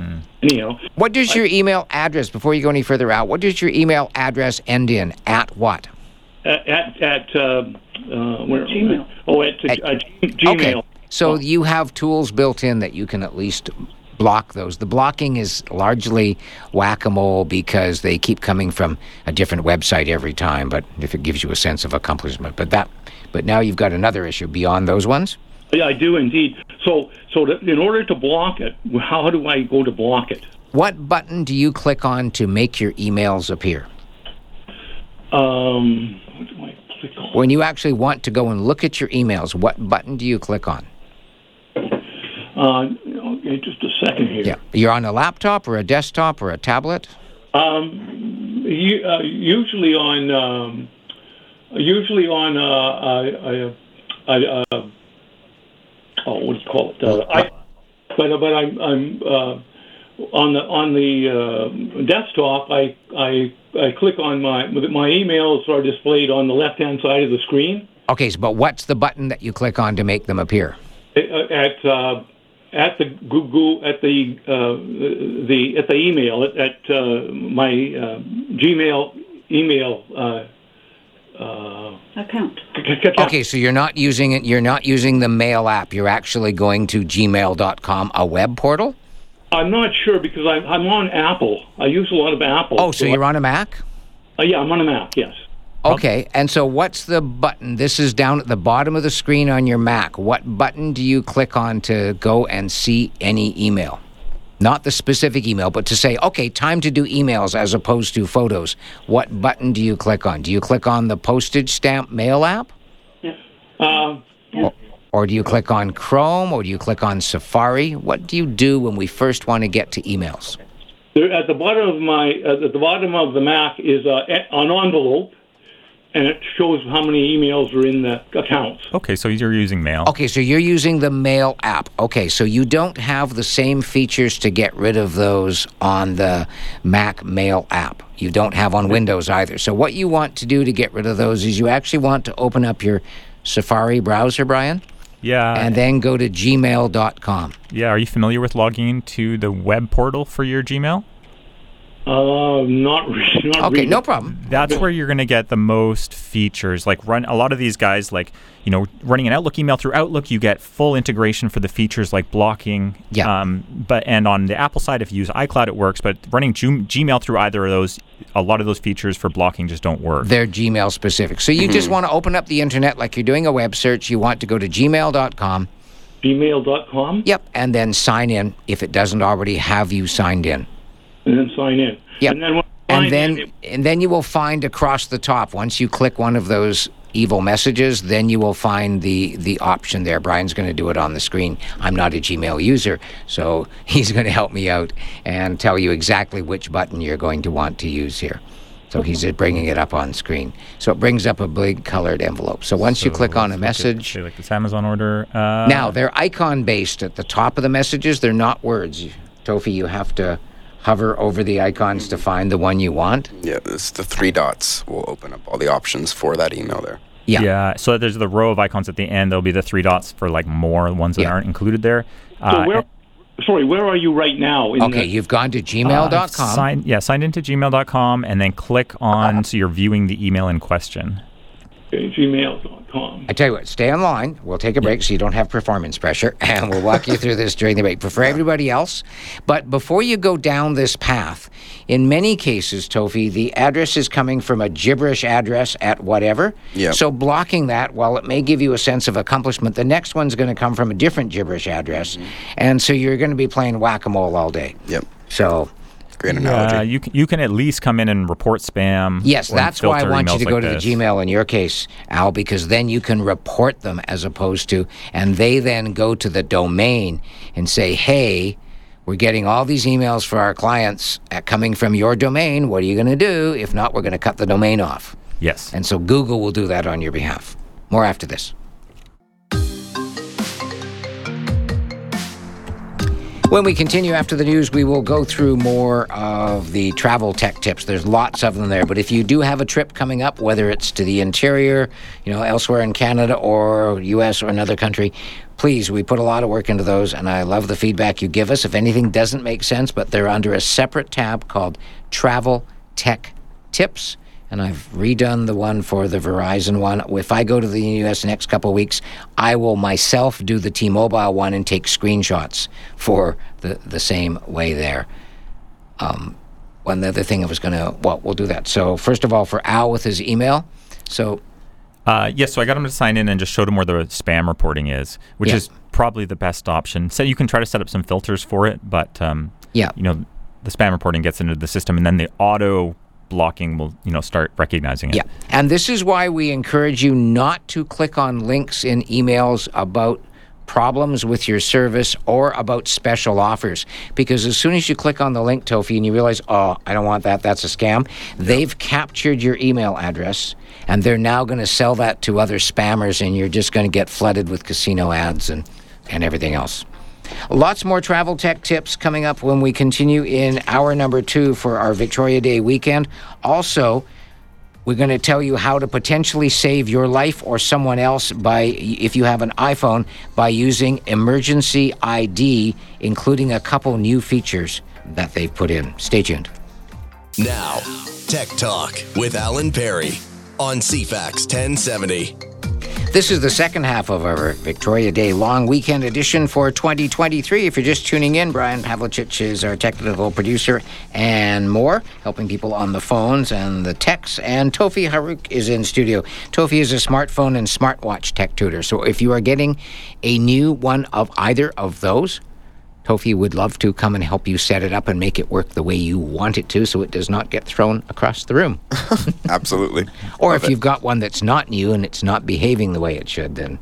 Anyhow, What does your email address, before you go any further out, what does your email address end in? At what? at at, at uh, uh, where Gmail. Oh, at, At- uh, G- Gmail. Okay. So you have tools built in that you can at least block those. The blocking is largely whack a mole because they keep coming from a different website every time, but if it gives you a sense of accomplishment. But that but now you've got another issue beyond those ones. Yeah, I do indeed. So, so to, in order to block it, how do I go to block it? What button do you click on to make your emails appear? Um, what do I click on? When you actually want to go and look at your emails, what button do you click on? Uh, okay, just a second here. Yeah. You're on a laptop or a desktop or a tablet? Um, you, uh, usually on, um, usually on, uh, I, I, I, uh, oh, what do you call it? Uh, I, but but I'm I'm uh, on the on the uh, desktop. I I I click on my my emails are displayed on the left hand side of the screen. Okay, so, but what's the button that you click on to make them appear? Uh, at uh, at the Google at the uh, the at the email at, at uh, my uh, Gmail email uh, uh, account. Okay, so you're not using it. You're not using the mail app. You're actually going to gmail.com, a web portal. I'm not sure because I'm, I'm on Apple. I use a lot of Apple. Oh, so you're on a Mac. Uh, yeah, I'm on a Mac. Yes. Okay, and so what's the button? This is down at the bottom of the screen on your Mac. What button do you click on to go and see any email? Not the specific email, but to say, okay, time to do emails as opposed to photos. What button do you click on? Do you click on the postage stamp mail app? Uh, Or, or do you click on Chrome? Or do you click on Safari? What do you do when we first want to get to emails? there, at the bottom of my at the bottom of the Mac is uh, an envelope, and it shows how many emails are in the accounts. Okay, so you're using mail. Okay, so you're using the Mail app. Okay, so you don't have the same features to get rid of those on the Mac Mail app. You don't have on Windows either. So what you want to do to get rid of those is you actually want to open up your Safari browser, Brian, Yeah. and then go to gmail.com. yeah. Are you familiar with logging into the web portal for your Gmail? Uh, not really. Not Okay, really. no problem. That's where you're going to get the most features. Like run a lot of these guys, like you know, running an Outlook email through Outlook, you get full integration for the features like blocking. Yeah. Um, but and on the Apple side, if you use iCloud, it works. But running Gm- Gmail through either of those, a lot of those features for blocking just don't work. They're Gmail specific. So you just want to open up the internet like you're doing a web search. You want to go to gmail.com. Gmail.com Yep, and then sign in if it doesn't already have you signed in. And then sign in. Yep. And then when I sign and then in, and then you will find across the top once you click one of those evil messages then you will find the the option there brian's going to do it on the screen i'm not a gmail user so he's going to help me out and tell you exactly which button you're going to want to use here So he's bringing it up on screen. So it brings up a big colored envelope. So once you click on a let's at, message, say, like this Amazon order. Uh, now they're icon based at the top of the messages. They're not words. Tofi, you have to hover over the icons to find the one you want. Yeah, it's the three dots will open up all the options for that email there. Yeah. Yeah. So there's the row of icons at the end. There'll be the three dots for like more ones that Yeah. aren't included there. So Uh, where? Sorry, where are you right now? In Okay, the- you've gone to uh, gmail.com. yeah, signed into gmail.com and then click on so you're viewing the email in question. Okay, gmail.com. I tell you what, stay online. We'll take a break so you don't have performance pressure, and we'll walk you through this during the break. But for everybody else, but before you go down this path, in many cases, Tofi, the address is coming from a gibberish address at whatever. Yep. So blocking that, while it may give you a sense of accomplishment, the next one's going to come from a different gibberish address, mm-hmm. and so you're going to be playing whack a mole all day. Yep, So. Great analogy. Uh, you can you can at least come in and report spam. Yes, that's why I want you to go like to this. the Gmail in your case, Al, because then you can report them as opposed to, and they then go to the domain and say, hey, we're getting all these emails for our clients at, coming from your domain. What are you going to do? If not, we're going to cut the domain off. Yes. And so Google will do that on your behalf. More after this. When we continue after the news, we will go through more of the travel tech tips. There's lots of them there, but if you do have a trip coming up, whether it's to the interior, you know, elsewhere in Canada or US or another country, please, we put a lot of work into those, and I love the feedback you give us. If anything doesn't make sense, but they're under a separate tab called Travel Tech Tips and I've redone the one for the Verizon one. If I go to the US next couple of weeks, I will myself do the T-Mobile one and take screenshots for the the same way there. Um, one other thing I was going to, well, we'll do that. So first of all, for Al with his email, so Uh, yes, so I got him to sign in and just showed him where the spam reporting is, which Yeah. is probably the best option. So you can try to set up some filters for it, but um, Yeah. you know, the spam reporting gets into the system, and then the auto blocking will you know start recognizing it. Yeah. And this is why we encourage you not to click on links in emails about problems with your service or about special offers. Because as soon as you click on the link, Tofi, and you realize, oh, I don't want that, that's a scam, they've captured your email address and they're now going to sell that to other spammers and you're just going to get flooded with casino ads and, and everything else. Lots more travel tech tips coming up when we continue in hour number two for our Victoria Day weekend. Also, we're going to tell you how to potentially save your life or someone else by, if you have an iPhone, by using emergency ID, including a couple new features that they've put in. Stay tuned. Now, Tech Talk with Alan Perry on CFAX 1070. This is the second half of our Victoria Day long weekend edition for 2023. If you're just tuning in, Brian Pavlicich is our technical producer and more, helping people on the phones and the texts. And Tofi Harrouk is in studio. Tofi is a smartphone and smartwatch tech tutor. So if you are getting a new one of either of those, Tofi would love to come and help you set it up and make it work the way you want it to so it does not get thrown across the room. Absolutely. Or Love if it. you've got one that's not new and it's not behaving the way it should, then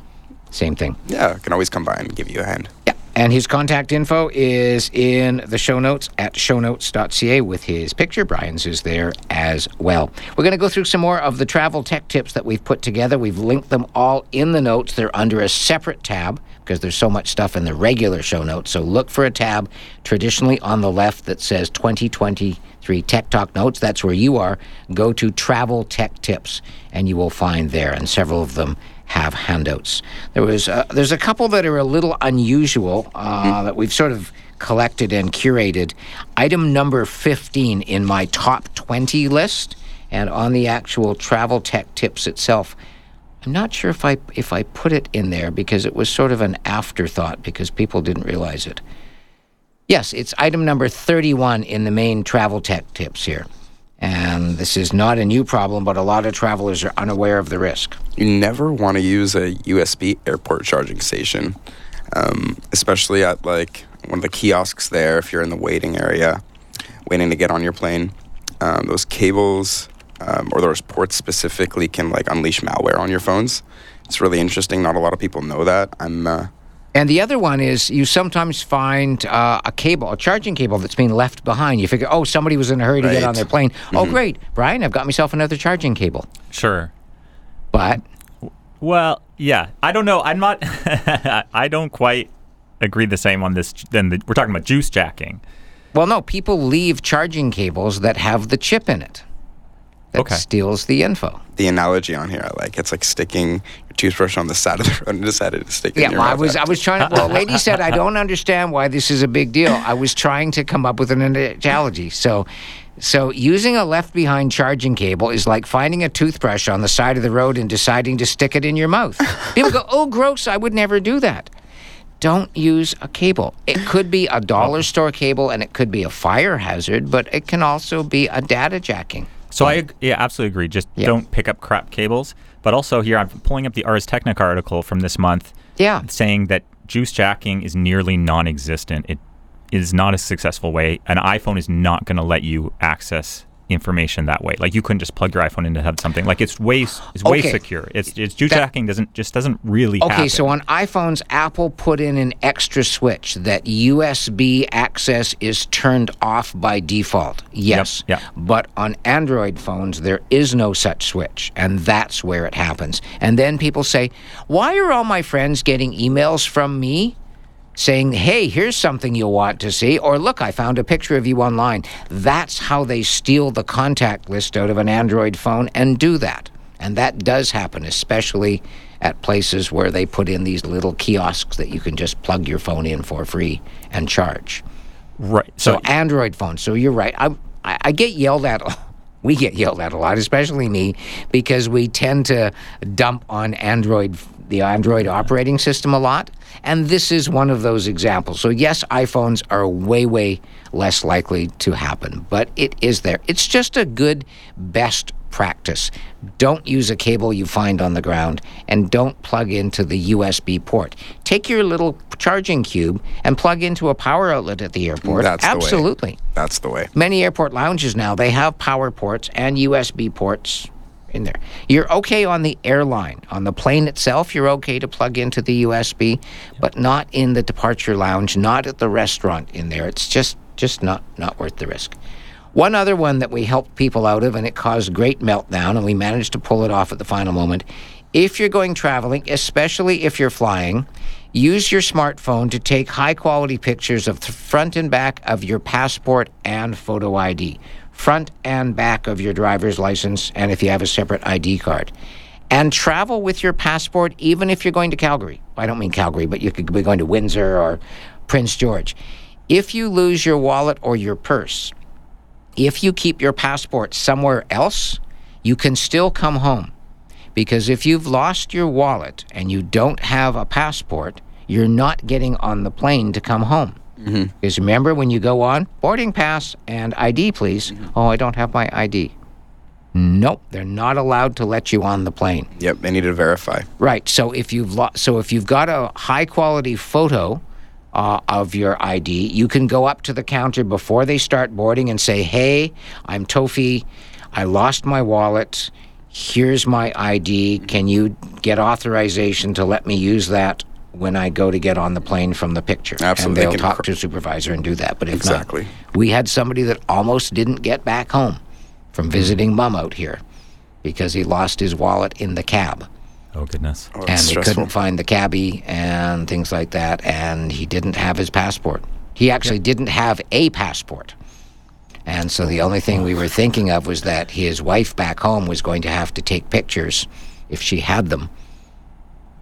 same thing. Yeah, I can always come by and give you a hand. Yeah. And his contact info is in the show notes at shownotes.ca with his picture. Brian's is there as well. We're going to go through some more of the travel tech tips that we've put together. We've linked them all in the notes. They're under a separate tab because there's so much stuff in the regular show notes. So look for a tab traditionally on the left that says 2023 Tech Talk Notes. That's where you are. Go to Travel Tech Tips and you will find there, and several of them have handouts. There was uh, there's a couple that are a little unusual uh, that we've sort of collected and curated. Item number 15 in my top 20 list, and on the actual travel tech tips itself. I'm not sure if I if I put it in there because it was sort of an afterthought because people didn't realize it. Yes, it's item number 31 in the main travel tech tips here. And this is not a new problem, but a lot of travelers are unaware of the risk. You never want to use a USB airport charging station, um, especially at like one of the kiosks there if you're in the waiting area, waiting to get on your plane. Um, those cables um, or those ports specifically can like unleash malware on your phones. It's really interesting. Not a lot of people know that. I'm uh, And the other one is you sometimes find uh, a cable, a charging cable that's being left behind. You figure, oh, somebody was in a hurry to get on their plane. Oh, great, Brian, I've got myself another charging cable. Sure. But Well, yeah. I don't know. I'm not. I don't quite agree the same on this. Then the, we're talking about juice jacking. Well, no, people leave charging cables that have the chip in it that Okay. steals the info. The analogy on here, I like. It's like sticking your toothbrush on the side of the road and decided to stick it Yeah, in your well, I mouth was I was trying to. Well, lady said I don't understand why this is a big deal. I was trying to come up with an analogy. So, so using a left behind charging cable is like finding a toothbrush on the side of the road and deciding to stick it in your mouth. People go, "Oh, gross! I would never do that." Don't use a cable. It could be a dollar store cable and it could be a fire hazard, but it can also be a data jacking. So I yeah, absolutely agree. Just Yeah. don't pick up crap cables. But also here, I'm pulling up the Ars Technica article from this month. Yeah. saying that juice jacking is nearly non-existent. It is not a successful way. An iPhone is not going to let you access information that way. Like you couldn't just plug your iPhone into have something. Like it's way it's way Okay. secure. It's it's juice That- jacking doesn't just doesn't really Okay, happen. so on iPhones, Apple put in an extra switch that USB access is turned off by default. Yes. yep. But on Android phones, there is no such switch, and that's where it happens. And then people say, Why are all my friends getting emails from me? Saying, hey, here's something you'll want to see, or look, I found a picture of you online. That's how they steal the contact list out of an Android phone and do that. And that does happen, especially at places where they put in these little kiosks that you can just plug your phone in for free and charge. right. So, So, Android phones. So you're right. I, I, I get yelled at. We get yelled at a lot, especially me, because we tend to dump on Android, the Android operating system a lot. And this is one of those examples. So yes, iPhones are way, way less likely to happen, but it is there. It's just a good best practice. Don't use a cable you find on the ground and don't plug into the USB port. Take your little charging cube and plug into a power outlet at the airport. That's the way. Absolutely. That's the way. Many airport lounges now, they have power ports and USB ports in there. You're okay on the airline. On the plane itself, you're okay to plug into the USB, but not in the departure lounge, not at the restaurant in there. It's just just not not worth the risk. One other one that we helped people out of and it caused great meltdown and we managed to pull it off at the final moment. If you're going traveling, especially if you're flying, use your smartphone to take high quality pictures of the front and back of your passport and photo ID, front and back of your driver's license, and if you have a separate ID card. And travel with your passport even if you're going to Calgary. I don't mean Calgary, but you could be going to Windsor or Prince George. If you lose your wallet or your purse, if you keep your passport somewhere else, you can still come home. Because if you've lost your wallet and you don't have a passport, you're not getting on the plane to come home. Mm-hmm. Because remember, when you go on, boarding pass and ID, please. Oh, I don't have my ID. Nope, they're not allowed to let you on the plane. Yep, they need to verify. Right. So if you've lo- so if you've got a high quality photo uh, of your ID, you can go up to the counter before they start boarding and say, "Hey, I'm Tofi. I lost my wallet. Here's my ID. Can you get authorization to let me use that?" When I go to get on the plane from the picture, Absolutely. And they'll can talk cr- to a supervisor and do that. But if Exactly. not, we had somebody that almost didn't get back home from hmm. visiting mom out here because he lost his wallet in the cab oh goodness. Oh, and it's they stressful. couldn't find the cabbie and things like that and he didn't have his passport he actually didn't have a passport and so the only thing we were thinking of was that his wife back home was going to have to take pictures if she had them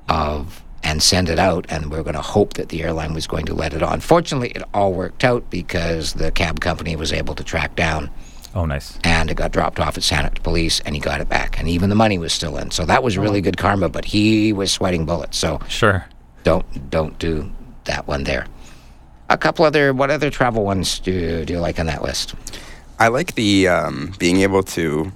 of and send it out and we are going to hope that the airline was going to let it on fortunately it all worked out because the cab company was able to track down Oh, nice. and it got dropped off at Saanich Police, and he got it back, and even the money was still in. So that was really good karma. But he was sweating bullets. So Sure. don't don't do that one there. A couple other what other travel ones do do you like on that list? I like the um, being able to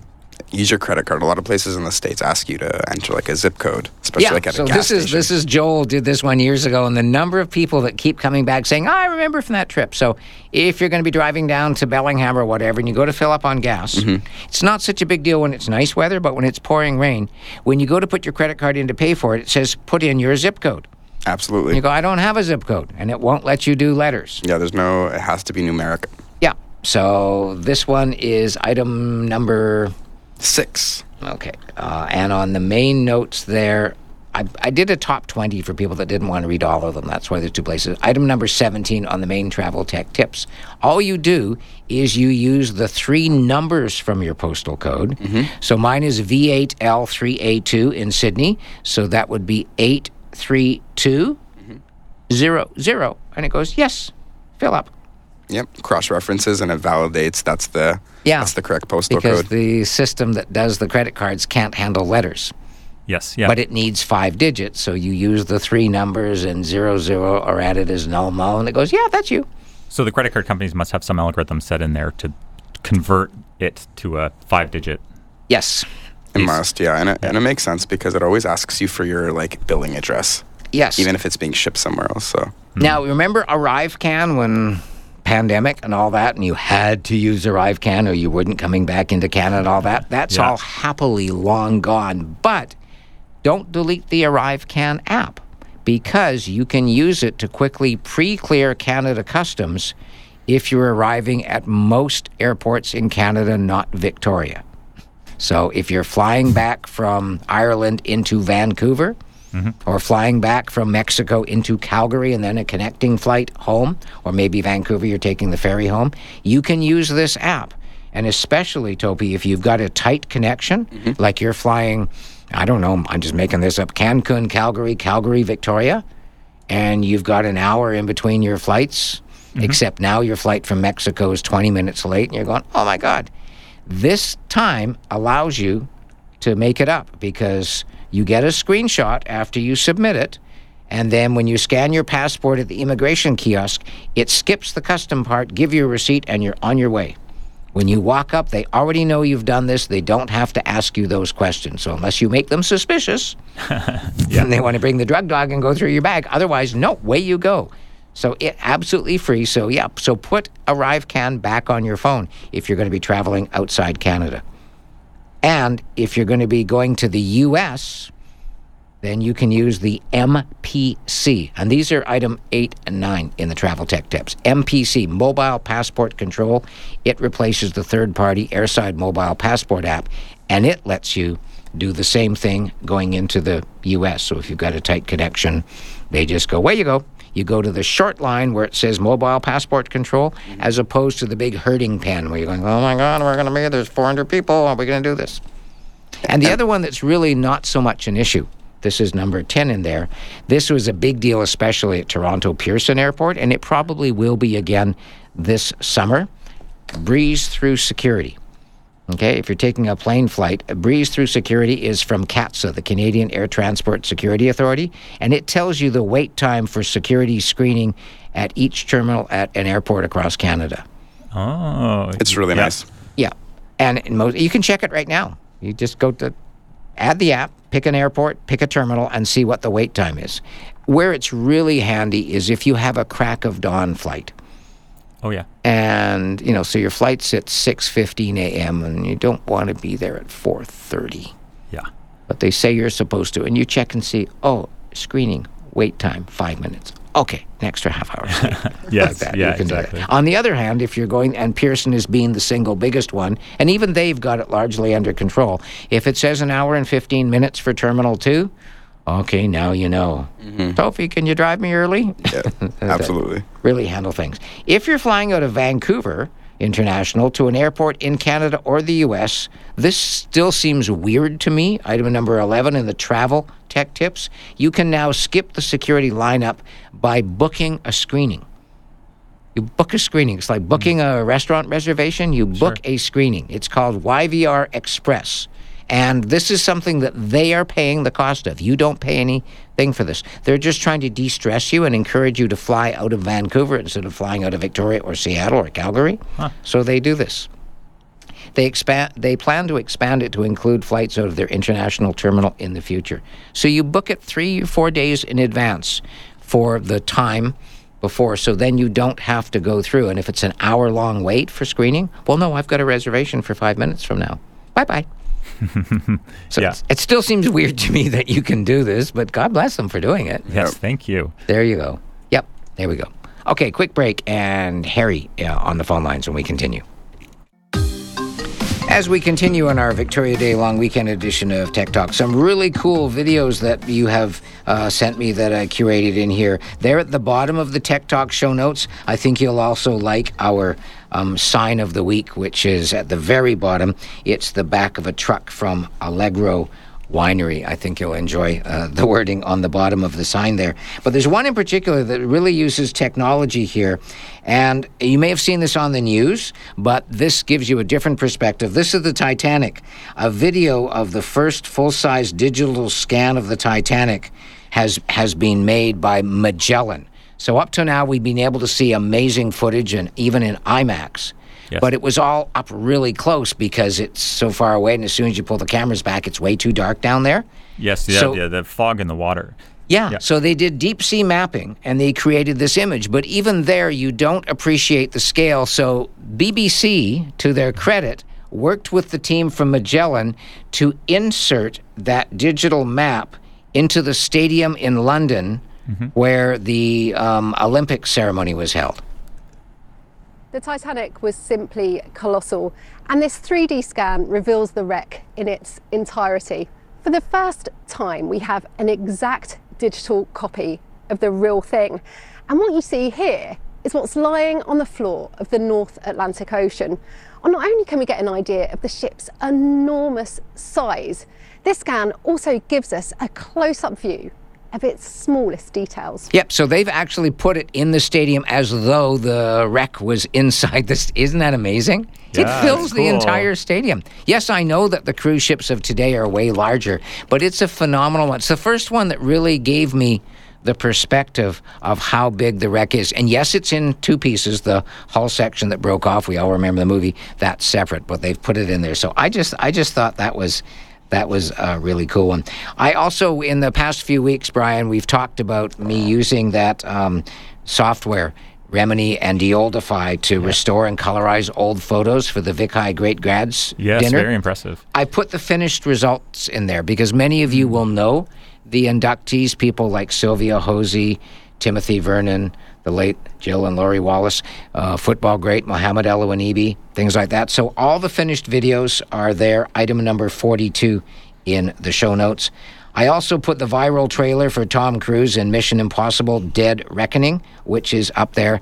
use your credit card. A lot of places in the states ask you to enter like a zip code, especially like at so a gas this is station. this is Joel did this one years ago, and the number of people that keep coming back saying, "I remember from that trip." So if you're going to be driving down to Bellingham or whatever, and you go to fill up on gas, Mm-hmm. it's not such a big deal when it's nice weather, but when it's pouring rain, when you go to put your credit card in to pay for it, it says put in your zip code. Absolutely. You go, I don't have a zip code, and it won't let you do letters. Yeah, there's no. It has to be numeric. Yeah. So this one is item number Six. Okay. Uh, and on the main notes there, I, I did a top 20 for people that didn't want to read all of them. That's why there's two places. Item number 17 on the main travel tech tips. All you do is you use the three numbers from your postal code. So mine is V8L3A2 in Sidney. So that would be 83200. And it goes, yes, fill up. Yep. Cross references and it validates that's the Yeah. that's the correct postal Because code. the system that does the credit cards can't handle letters. Yes. Yeah. but it needs five digits. So you use the three numbers and zero zero are added as null null, and it goes, yeah, that's you. so the credit card companies must have some algorithm set in there to convert it to a five-digit. Yes, it must, yeah, and it, and it makes sense because it always asks you for your like billing address, yes. even if it's being shipped somewhere else. So now remember Arrive Can when pandemic and all that, and you had to use ArriveCan or you wouldn't coming back into Canada and all that. That's Yeah. all happily long gone. But don't delete the ArriveCan app because you can use it to quickly pre-clear Canada customs if you're arriving at most airports in Canada, not Victoria. So if you're flying back from Ireland into Vancouver, or flying back from Mexico into Calgary and then a connecting flight home, or maybe Vancouver, you're taking the ferry home, you can use this app. And especially, Tofi, if you've got a tight connection, mm-hmm. like you're flying, I don't know, I'm just making this up, Cancun, Calgary, Calgary, Victoria, and you've got an hour in between your flights, mm-hmm. except now your flight from Mexico is 20 minutes late, and you're going, oh my God. This time allows you to make it up because you get a screenshot after you submit it. And then when you scan your passport at the immigration kiosk, it skips the custom part, give you a receipt, and you're on your way. When you walk up, they already know you've done this. They don't have to ask you those questions. So unless you make them suspicious, and they want to bring the drug dog and go through your bag. Otherwise, no, way you go. So it absolutely free. So yeah, so put Arrive Can back on your phone if you're going to be traveling outside Canada. And if you're going to be going to the US, then you can use the MPC. And these are item 8 and 9 in the travel tech tips. MPC, Mobile Passport Control. It replaces the third party Airside Mobile Passport app, and it lets you do the same thing going into the US. So if you've got a tight connection, they just go, where you go. You go to the short line where it says mobile passport control, mm-hmm. as opposed to the big herding pen where you're going, oh my God, we're going to be, there's 400 people, are we going to do this? And the other one that's really not so much an issue, this is number 10 in there. This was a big deal, especially at Toronto Pearson Airport, and it probably will be again this summer. Breeze through security. Okay, if you're taking a plane flight, a breeze through security is from CATSA, the Canadian Air Transport Security Authority, and it tells you the wait time for security screening at each terminal at an airport across Canada. Oh, it's really yeah. nice. Yeah, and in most, you can check it right now. You just go to add the app, pick an airport, pick a terminal, and see what the wait time is. Where it's really handy is if you have a crack of dawn flight, Oh yeah. and you know, so your flight's at six fifteen a.m. and you don't want to be there at four thirty, Yeah. but they say you're supposed to, and you check and see, oh, screening, wait time five minutes. Okay, an extra half hour. Yes. like that. Yeah. You can do that. exactly. On the other hand, if you're going, and Pearson is being the single biggest one, and even they've got it largely under control. If it says an hour and 15 minutes for Terminal 2, okay, now you know. Mm-hmm. Sophie, can you drive me early? Yeah, absolutely. really handle things. If you're flying out of Vancouver International to an airport in Canada or the US, this still seems weird to me. Item number 11 in the travel tech tips. You can now skip the security lineup by booking a screening. You book a screening. It's like booking mm. a restaurant reservation. You book a screening. It's called YVR Express. And this is something that they are paying the cost of. You don't pay anything for this. They're just trying to de stress you and encourage you to fly out of Vancouver instead of flying out of Victoria or Seattle or Calgary. So they do this. They expand. They plan to expand it to include flights out of their international terminal in the future. So you book it three or four days in advance for the time before, so then you don't have to go through. And if it's an hour long wait for screening, well, no, I've got a reservation for five minutes from now. Bye bye. So Yeah. it still seems weird to me that you can do this, but God bless them for doing it. Yes, thank you. There you go. Yep, there we go. Okay, quick break, and Harry uh, on the phone lines when we continue. As we continue on our Victoria Day long weekend edition of Tech Talk, some really cool videos that you have uh, sent me that I curated in here. They're at the bottom of the Tech Talk show notes. I think you'll also like our um, sign of the week, which is at the very bottom. It's the back of a truck from Allegro winery. I think you'll enjoy uh, the wording on the bottom of the sign there. But there's one in particular that really uses technology here. And you may have seen this on the news, but this gives you a different perspective. This is the Titanic. A video of the first full size digital scan of the Titanic has, has been made by Magellan. So up to now, we've been able to see amazing footage and even in IMAX. Yes. But it was all up really close because it's so far away, and as soon as you pull the cameras back, it's way too dark down there. Yes, yeah, So- yeah, the fog in the water. Yeah, Yeah. so they did deep sea mapping and they created this image, but even there, you don't appreciate the scale. So, BBC, to their credit, worked with the team from Magellan to insert that digital map into the stadium in London where the um, Olympic ceremony was held. The Titanic was simply colossal, and this 3D scan reveals the wreck in its entirety. For the first time, we have an exact digital copy of the real thing. And what you see here is what's lying on the floor of the North Atlantic Ocean. And not only can we get an idea of the ship's enormous size, this scan also gives us a close up view of its smallest details. Yep, so they've actually put it in the stadium as though the wreck was inside this. Isn't that amazing? Yeah, it fills it's the entire stadium. Yes, I know that the cruise ships of today are way larger, but it's a phenomenal one. It's the first one that really gave me the perspective of how big the wreck is. And yes, it's in two pieces. The hull section that broke off, we all remember the movie, that's separate, but they've put it in there. So I just I just thought that was that was a really cool one. I also, in the past few weeks, Brian, we've talked about me using that um, software, Remini and Deoldify, to restore and colorize old photos for the Vic High Great Grads Yes, dinner. very impressive. I put the finished results in there because many of you will know the inductees, people like Sylvia Hosey, Timothy Vernon, the late Jill and Laurie Wallace, uh, football great Mohamed El things like that. So all the finished videos are there, item number 42 in the show notes. I also put the viral trailer for Tom Cruise in Mission Impossible Dead Reckoning, which is up there.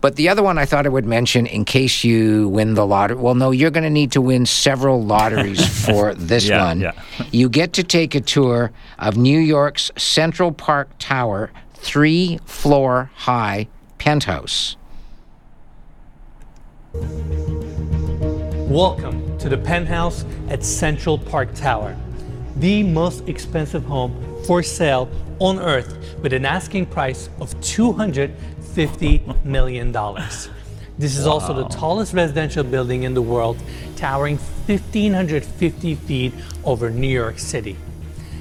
But the other one I thought I would mention in case you win the lottery. Well, no, you're going to need to win several lotteries for this Yeah, one. yeah. You get to take a tour of New York's Central Park Tower, three floor high penthouse. Welcome to the penthouse at Central Park Tower, the most expensive home for sale on earth with an asking price of $250 million. This is also the tallest residential building in the world, towering 1,550 feet over New York City.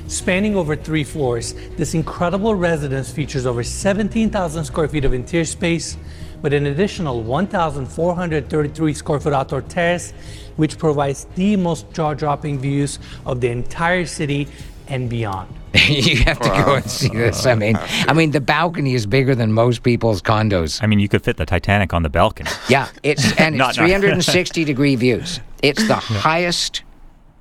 Spanning over three floors, this incredible residence features over 17,000 square feet of interior space with an additional 1,433 square foot outdoor terrace, which provides the most jaw dropping views of the entire city and beyond. you have to go and see this. I mean, I mean, the balcony is bigger than most people's condos. I mean, you could fit the Titanic on the balcony. Yeah, it's and it's Not- not- 360 degree views. It's the highest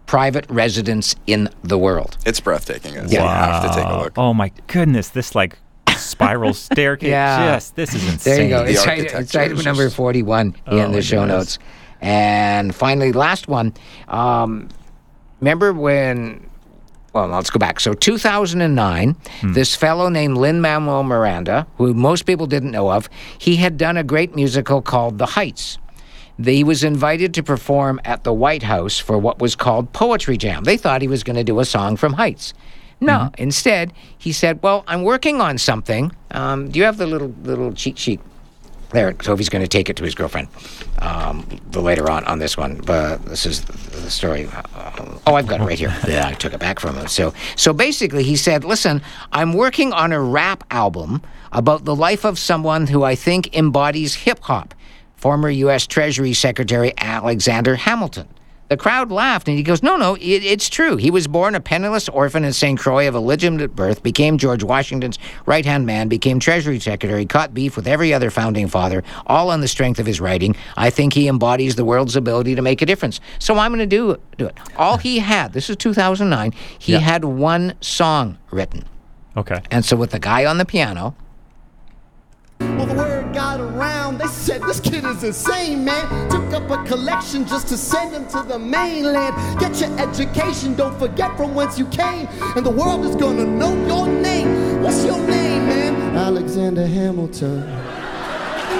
private residence in the world. It's breathtaking. It's, Yeah. You have to take a look. Oh my goodness, this like spiral staircase. Yeah. Yes, this is insane. There you go. The It's, item, it's item number 41 Oh, in the show goodness. notes. And finally, last one. Um, remember when? Well, let's go back. So, 2009, Hmm. this fellow named Lin Manuel Miranda, who most people didn't know of, he had done a great musical called The Heights. He was invited to perform at the White House for what was called Poetry Jam. They thought he was going to do a song from Heights. No, Mm-hmm. instead, he said, Well, I'm working on something. Um, do you have the little little cheat sheet? There, Tofi's going to take it to his girlfriend um, the later on on this one. But this is the story. Uh, oh, I've got it right here. Yeah, I took it back from him. So, so basically, he said, "Listen, I'm working on a rap album about the life of someone who I think embodies hip hop." Former U.S. Treasury Secretary Alexander Hamilton. The crowd laughed, and he goes, No, no, it, it's true. He was born a penniless orphan in St. Croix of illegitimate birth, became George Washington's right hand man, became Treasury Secretary, caught beef with every other founding father, all on the strength of his writing. I think he embodies the world's ability to make a difference. So I'm going to do, do it. All he had, this is 2009, he Yeah. had one song written. Okay. And so with the guy on the piano, Well, the word got around. They said this kid is insane, man. Took up a collection just to send him to the mainland. Get your education, don't forget from whence you came. And the world is gonna know your name. What's your name, man? Alexander Hamilton.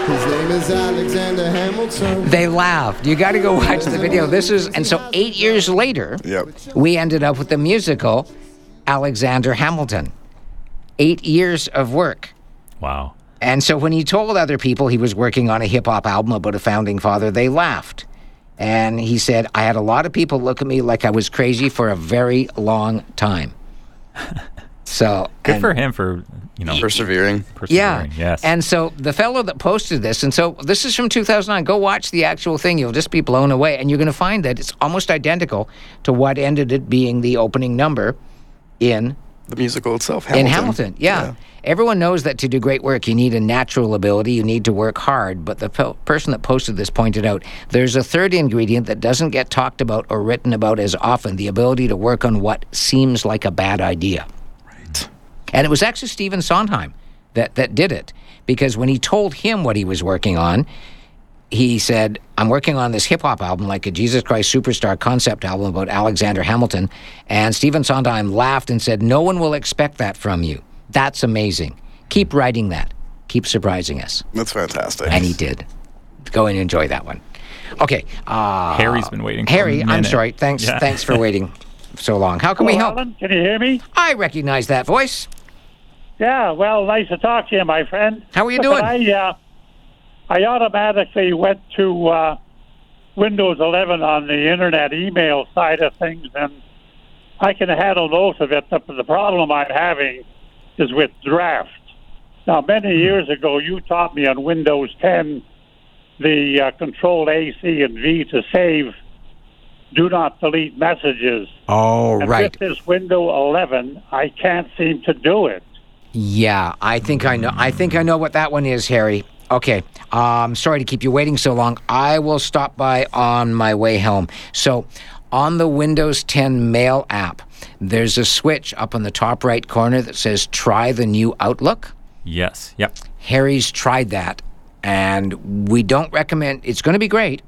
His name is Alexander Hamilton. they laughed. You got to go watch the video. This is, and so eight years later, Yep. we ended up with the musical Alexander Hamilton. Eight years of work. Wow. And so when he told other people he was working on a hip hop album about a founding father, they laughed. And he said, I had a lot of people look at me like I was crazy for a very long time. So Good and- for him for you know Persevering. yeah. Yes. And so the fellow that posted this, and so this is from 2009. Go watch the actual thing. You'll just be blown away. And you're going to find that it's almost identical to what ended it being the opening number in The musical itself. in Hamilton. Hamilton. Yeah. Everyone knows that to do great work, you need a natural ability, you need to work hard. But the pe- person that posted this pointed out there's a third ingredient that doesn't get talked about or written about as often the ability to work on what seems like a bad idea. Right. And it was actually Stephen Sondheim that, that did it because when he told him what he was working on, he said, I'm working on this hip hop album, like a Jesus Christ Superstar concept album about Alexander Hamilton. And Stephen Sondheim laughed and said, No one will expect that from you. That's amazing. Keep writing that. Keep surprising us. That's fantastic. And he did. Go and enjoy that one. Okay. Uh, Harry's been waiting. For Harry, a I'm sorry. Thanks, Yeah. thanks for waiting so long. How can we help? Alan, can you hear me? I recognize that voice. Yeah, well, nice to talk to you, my friend. How are you doing? I, uh, I automatically went to uh, Windows 11 on the internet email side of things, and I can handle most of it. But the problem I'm having is with draft. Now, many Hmm. years ago, you taught me on Windows 10 the uh, Control A, C, and V to save do not delete messages. Oh, and right. with this Window 11, I can't seem to do it. Yeah, I think I know. I think I know what that one is, Harry. Okay. Um, sorry to keep you waiting so long. I will stop by on my way home. So, on the Windows 10 Mail app, there's a switch up in the top right corner that says "Try the new Outlook." Yes. Yep. Harry's tried that, and we don't recommend. It's going to be great,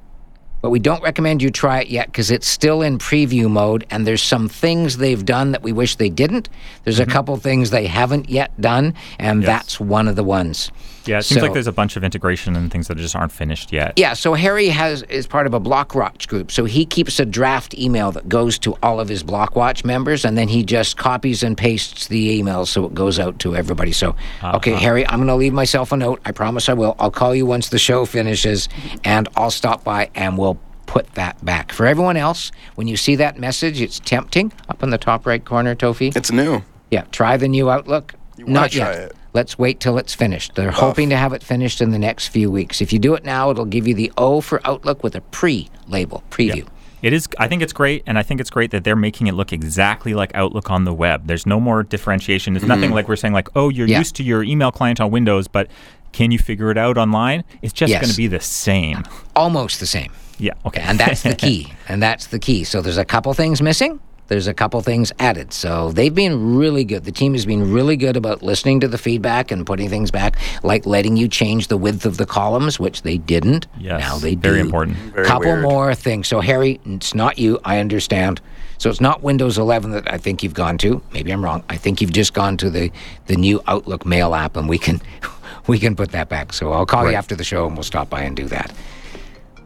but we don't recommend you try it yet because it's still in preview mode, and there's some things they've done that we wish they didn't. There's a couple things they haven't yet done, and Yes. that's one of the ones. Yeah. It seems So- like there's a bunch of integration and things that just aren't finished yet. Yeah, so Harry has is part of a Blockwatch group. So he keeps a draft email that goes to all of his Blockwatch members, and then he just copies and pastes the email so it goes out to everybody. So, uh-huh. okay, Harry, I'm going to leave myself a note. I promise I will. I'll call you once the show finishes, and I'll stop by and we'll put that back. For everyone else, when you see that message, it's tempting up in the top right corner, Tofi. It's new. Yeah, try the new Outlook. wanna Not try yet. it. Let's wait till it's finished. They're oh. hoping to have it finished in the next few weeks. If you do it now, it'll give you the O for Outlook with a pre label preview. It is. I think it's great, and I think it's great that they're making it look exactly like Outlook on the web. There's no more differentiation. There's nothing mm. like we're saying like, oh, you're Yeah. used to your email client on Windows, but can you figure it out online? It's just Yes. going to be the same. Almost the same. Yeah. Okay. And that's the key. and that's the key. So there's a couple things missing. There's a couple things added. So they've been really good. The team has been really good about listening to the feedback and putting things back, like letting you change the width of the columns, which they didn't. Yes. Now they do. Very do. important. Very couple weird. more things. So Harry, it's not you. I understand. So it's not Windows 11 that I think you've gone to. Maybe I'm wrong. I think you've just gone to the the new Outlook Mail app, and we can we can put that back. So I'll call Right. you after the show, and we'll stop by and do that.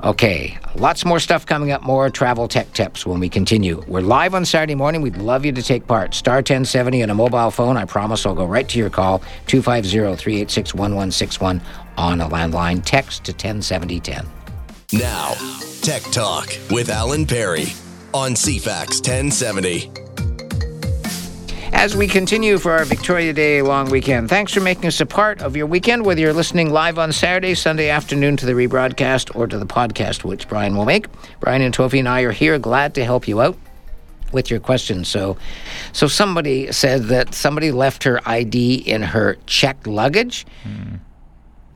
Okay, lots more stuff coming up, more travel tech tips when we continue. We're live on Saturday morning. We'd love you to take part. Star 1070 on a mobile phone. I promise I'll go right to your call. 250 386 1161 on a landline. Text to 107010. Now, Tech Talk with Alan Perry on CFAX 1070. As we continue for our Victoria Day long weekend, thanks for making us a part of your weekend, whether you're listening live on Saturday, Sunday afternoon to the rebroadcast, or to the podcast, which Brian will make. Brian and Tofi and I are here, glad to help you out with your questions. So, so somebody said that somebody left her ID in her checked luggage.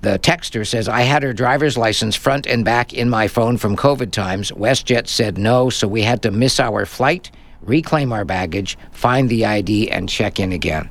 The texter says, I had her driver's license front and back in my phone from COVID times. WestJet said no, so we had to miss our flight, reclaim our baggage, find the ID, and check in again.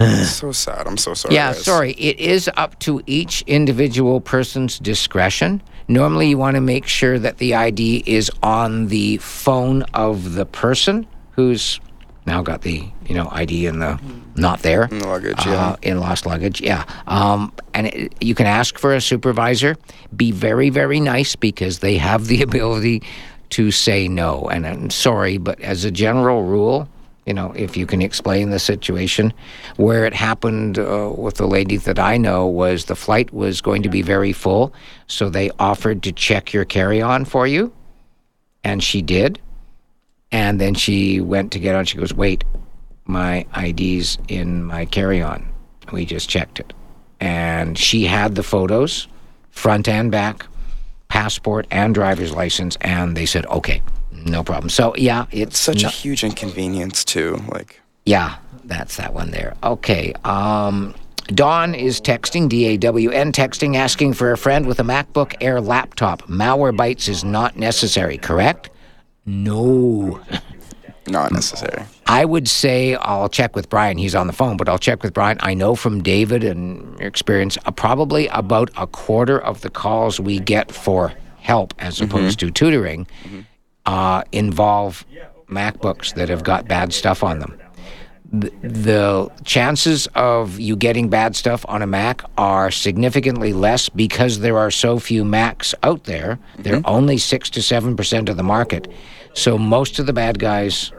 so sad. I'm so sorry. Yeah, guys. sorry. It is up to each individual person's discretion. Normally, you want to make sure that the ID is on the phone of the person who's now got the you know ID in the not there In the luggage, uh, yeah. in lost luggage. Yeah, um, and it, you can ask for a supervisor. Be very very nice because they have the ability to say no. And I'm sorry, but as a general rule, you know, if you can explain the situation, where it happened uh, with the lady that I know was the flight was going to be very full, so they offered to check your carry-on for you, and she did. And then she went to get on. She goes, "Wait, my ID's in my carry-on." We just checked it, and she had the photos, front and back, passport and driver's license, and they said, "Okay, no problem." So yeah, it's Such no- a huge inconvenience too. Like yeah, that's that one there. Okay. Um, Dawn is texting, D A W N texting, asking for a friend with a MacBook Air laptop. Malwarebytes is not necessary, correct? No. not necessary. I would say I'll check with Brian. He's on the phone, but I'll check with Brian. I know from David and your experience, uh, probably about a quarter of the calls we get for help as opposed to tutoring uh, involve MacBooks that have got bad stuff on them. The, the chances of you getting bad stuff on a Mac are significantly less because there are so few Macs out there. They're only 6 to 7% of the market. So most of the bad guys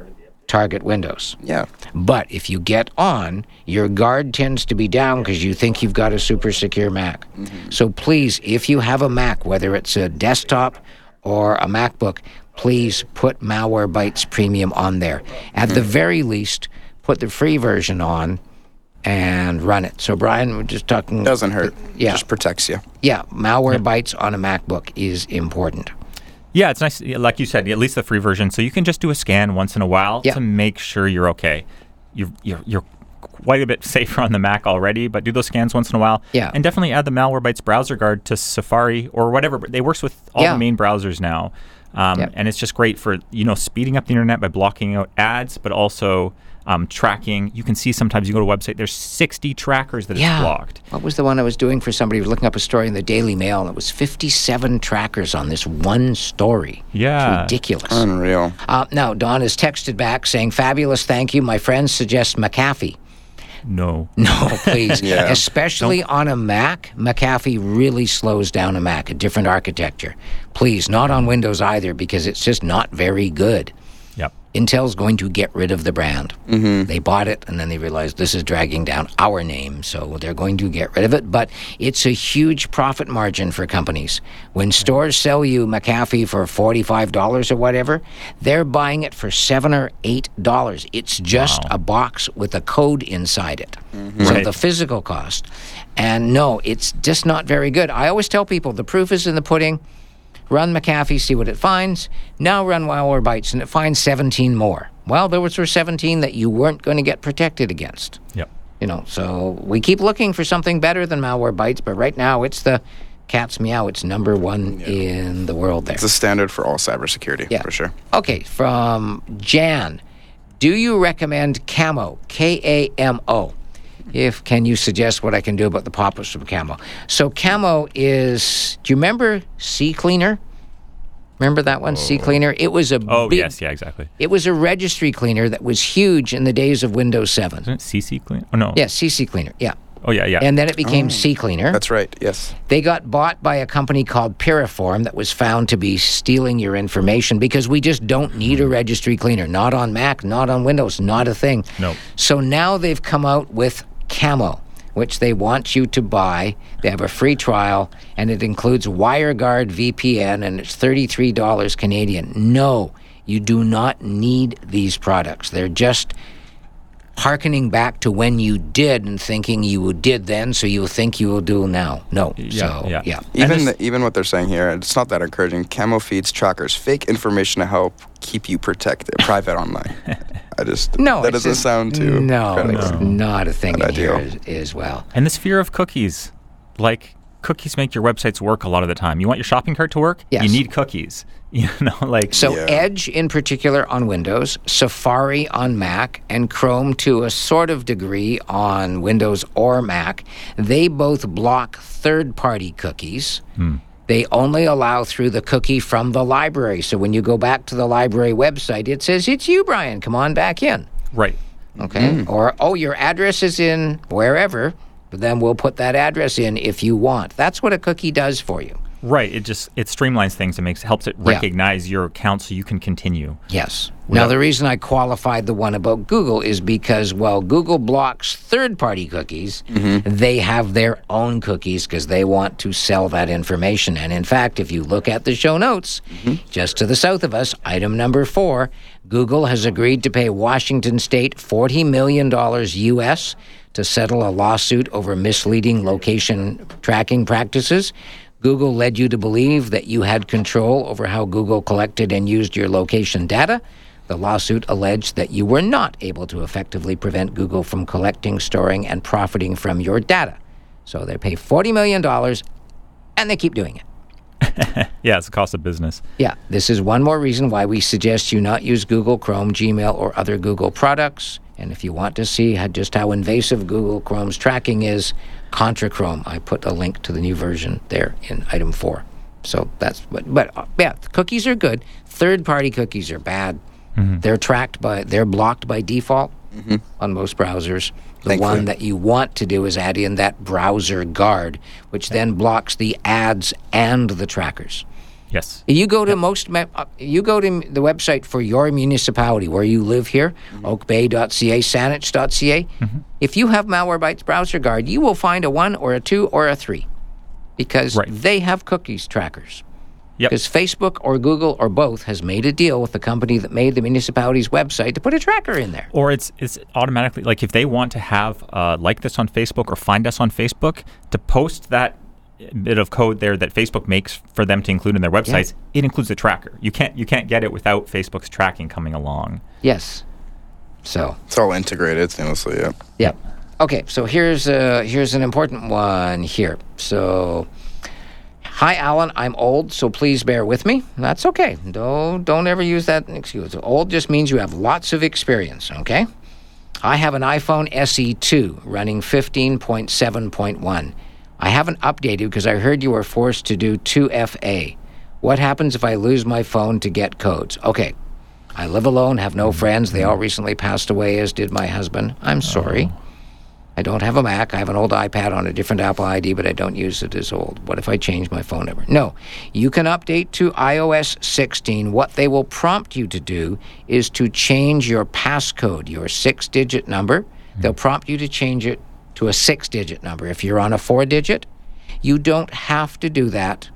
target Windows. Yeah. But if you get on, your guard tends to be down because you think you've got a super secure Mac. Mm-hmm. So please, if you have a Mac, whether it's a desktop or a MacBook, please put Malwarebytes Premium on there. At the mm-hmm. very least, put the free version on and run it. So Brian, we're just talking. Doesn't hurt. Yeah. Just protects you. Yeah, Malwarebytes on a MacBook is important. Yeah, it's nice. Like you said, at least the free version, so you can just do a scan once in a while Yeah. to make sure you're okay. You're, you're you're quite a bit safer on the Mac already, but do those scans once in a while. Yeah. and definitely add the Malwarebytes browser guard to Safari or whatever. They works with all Yeah. the main browsers now, um, Yeah. and it's just great for you know speeding up the internet by blocking out ads, but also um, tracking. You can see sometimes you go to a website, there's 60 trackers that Yeah. it's blocked. What was the one I was doing for somebody who was looking up a story in the Daily Mail, and it was 57 trackers on this one story. Yeah. It's ridiculous. Unreal. Uh, now, Don has texted back saying, Fabulous, thank you. My friends suggest McAfee. No. No, please. Yeah. Especially on a Mac, McAfee really slows down a Mac, a different architecture. Please, not on Windows either, because it's just not very good. Intel's going to get rid of the brand. Mm-hmm. They bought it and then they realized this is dragging down our name, so they're going to get rid of it. But it's a huge profit margin for companies. When stores sell you McAfee for $45 or whatever, they're buying it for 7 or $8. It's just Wow. a box with a code inside it. So Right. the physical cost. And no, it's just not very good. I always tell people the proof is in the pudding. Run McAfee, see what it finds. Now run Malwarebytes, and it finds 17 more. Well, there was for 17 that you weren't going to get protected against. Yep. You know, so we keep looking for something better than Malwarebytes, but right now it's the cat's meow. It's number one in the world there. It's a standard for all cybersecurity, Yeah. for sure. Okay, from Jan. Do you recommend Kamo? K A M O. If can you suggest what I can do about the pop-ups of Kamo? So Kamo is. Do you remember CCleaner? Remember that one, Sea oh. Cleaner? It was a Oh big, yes, yeah, exactly. It was a registry cleaner that was huge in the days of Windows 7. Isn't it CC Clean? Oh no. Yeah, CC Cleaner. Yeah. Oh yeah, yeah. And then it became oh, CCleaner. That's right. Yes. They got bought by a company called Piriform that was found to be stealing your information because we just don't need a hmm. registry cleaner. Not on Mac, not on Windows, not a thing. Nope. So now they've come out with Kamo, which they want you to buy. They have a free trial, and it includes WireGuard VPN, and it's $33 Canadian. No, you do not need these products. They're just hearkening back to when you did and thinking you did then, so you think you will do now. No. so, yeah. Even the, even what they're saying here, it's not that encouraging. Kamo feeds trackers fake information to help keep you protected, private online. I just No, that doesn't just- sound too No, credible. it's not a thing Not in here ideal. as, as well. And this fear of cookies, like cookies make your websites work a lot of the time. You want your shopping cart to work? Yes. You need cookies. You know, like So Edge in particular on Windows, Safari on Mac, and Chrome to a sort of degree on Windows or Mac, they both block third-party cookies. Hmm. They only allow through the cookie from the library. So when you go back to the library website, it says, It's you, Brian. Come on back in. right. Okay. Mm. Or, oh, your address is in wherever, but then we'll put that address in if you want. That's what a cookie does for you. Right. It just it streamlines things. It makes helps it Yeah. recognize your account so you can continue. Yes. Now, the reason I qualified the one about Google is because, well, Google blocks third party cookies. Mm-hmm. They have their own cookies because they want to sell that information. And in fact, if you look at the show notes, mm-hmm. just to the south of us, item number four, Google has agreed to pay Washington State $40 million U.S. to settle a lawsuit over misleading location tracking practices. Google led you to believe that you had control over how Google collected and used your location data. The lawsuit alleged that you were not able to effectively prevent Google from collecting, storing, and profiting from your data. So they pay $40 million and they keep doing it. Yeah, it's the cost of business. Yeah, this is one more reason why we suggest you not use Google Chrome, Gmail, or other Google products. And if you want to see how, just how invasive Google Chrome's tracking is, Contra Chrome. I put a link to the new version there in item four. So that's but but uh, yeah, cookies are good. Third-party cookies are bad. They're tracked by they're blocked by default on most browsers. The Thankfully. one that you want to do is add in that browser guard, which then blocks the ads and the trackers. Yes. You go to most. me- uh, You go to the website for your municipality where you live here, oakbay.ca, saanich.ca. If you have Malwarebytes browser guard, you will find a one or a two or a three, because they have cookies trackers. Yep. Because Facebook or Google or both has made a deal with the company that made the municipality's website to put a tracker in there. Or it's it's automatically like if they want to have uh, like this on Facebook or find us on Facebook to post that bit of code there that Facebook makes for them to include in their websites, it includes the tracker. You can't you can't get it without Facebook's tracking coming along. Yes. So It's all integrated seamlessly. Yeah. Yep. Okay, so here's uh, here's an important one here. So, hi, Alan. I'm old, so please bear with me. That's okay. Don't don't ever use that excuse. Old just means you have lots of experience. Okay. I have an iPhone SE2 running 15.7.1. I haven't updated because I heard you were forced to do 2FA. What happens if I lose my phone to get codes? Okay. I live alone, have no friends. They all recently passed away, as did my husband. I'm sorry. Oh. I don't have a Mac. I have an old iPad on a different Apple ID, but I don't use it as old. What if I change my phone number? No. You can update to iOS 16. What they will prompt you to do is to change your passcode, your six digit number. They'll hmm. prompt you to change it to a six digit number. If you're on a four digit, you don't have to do that.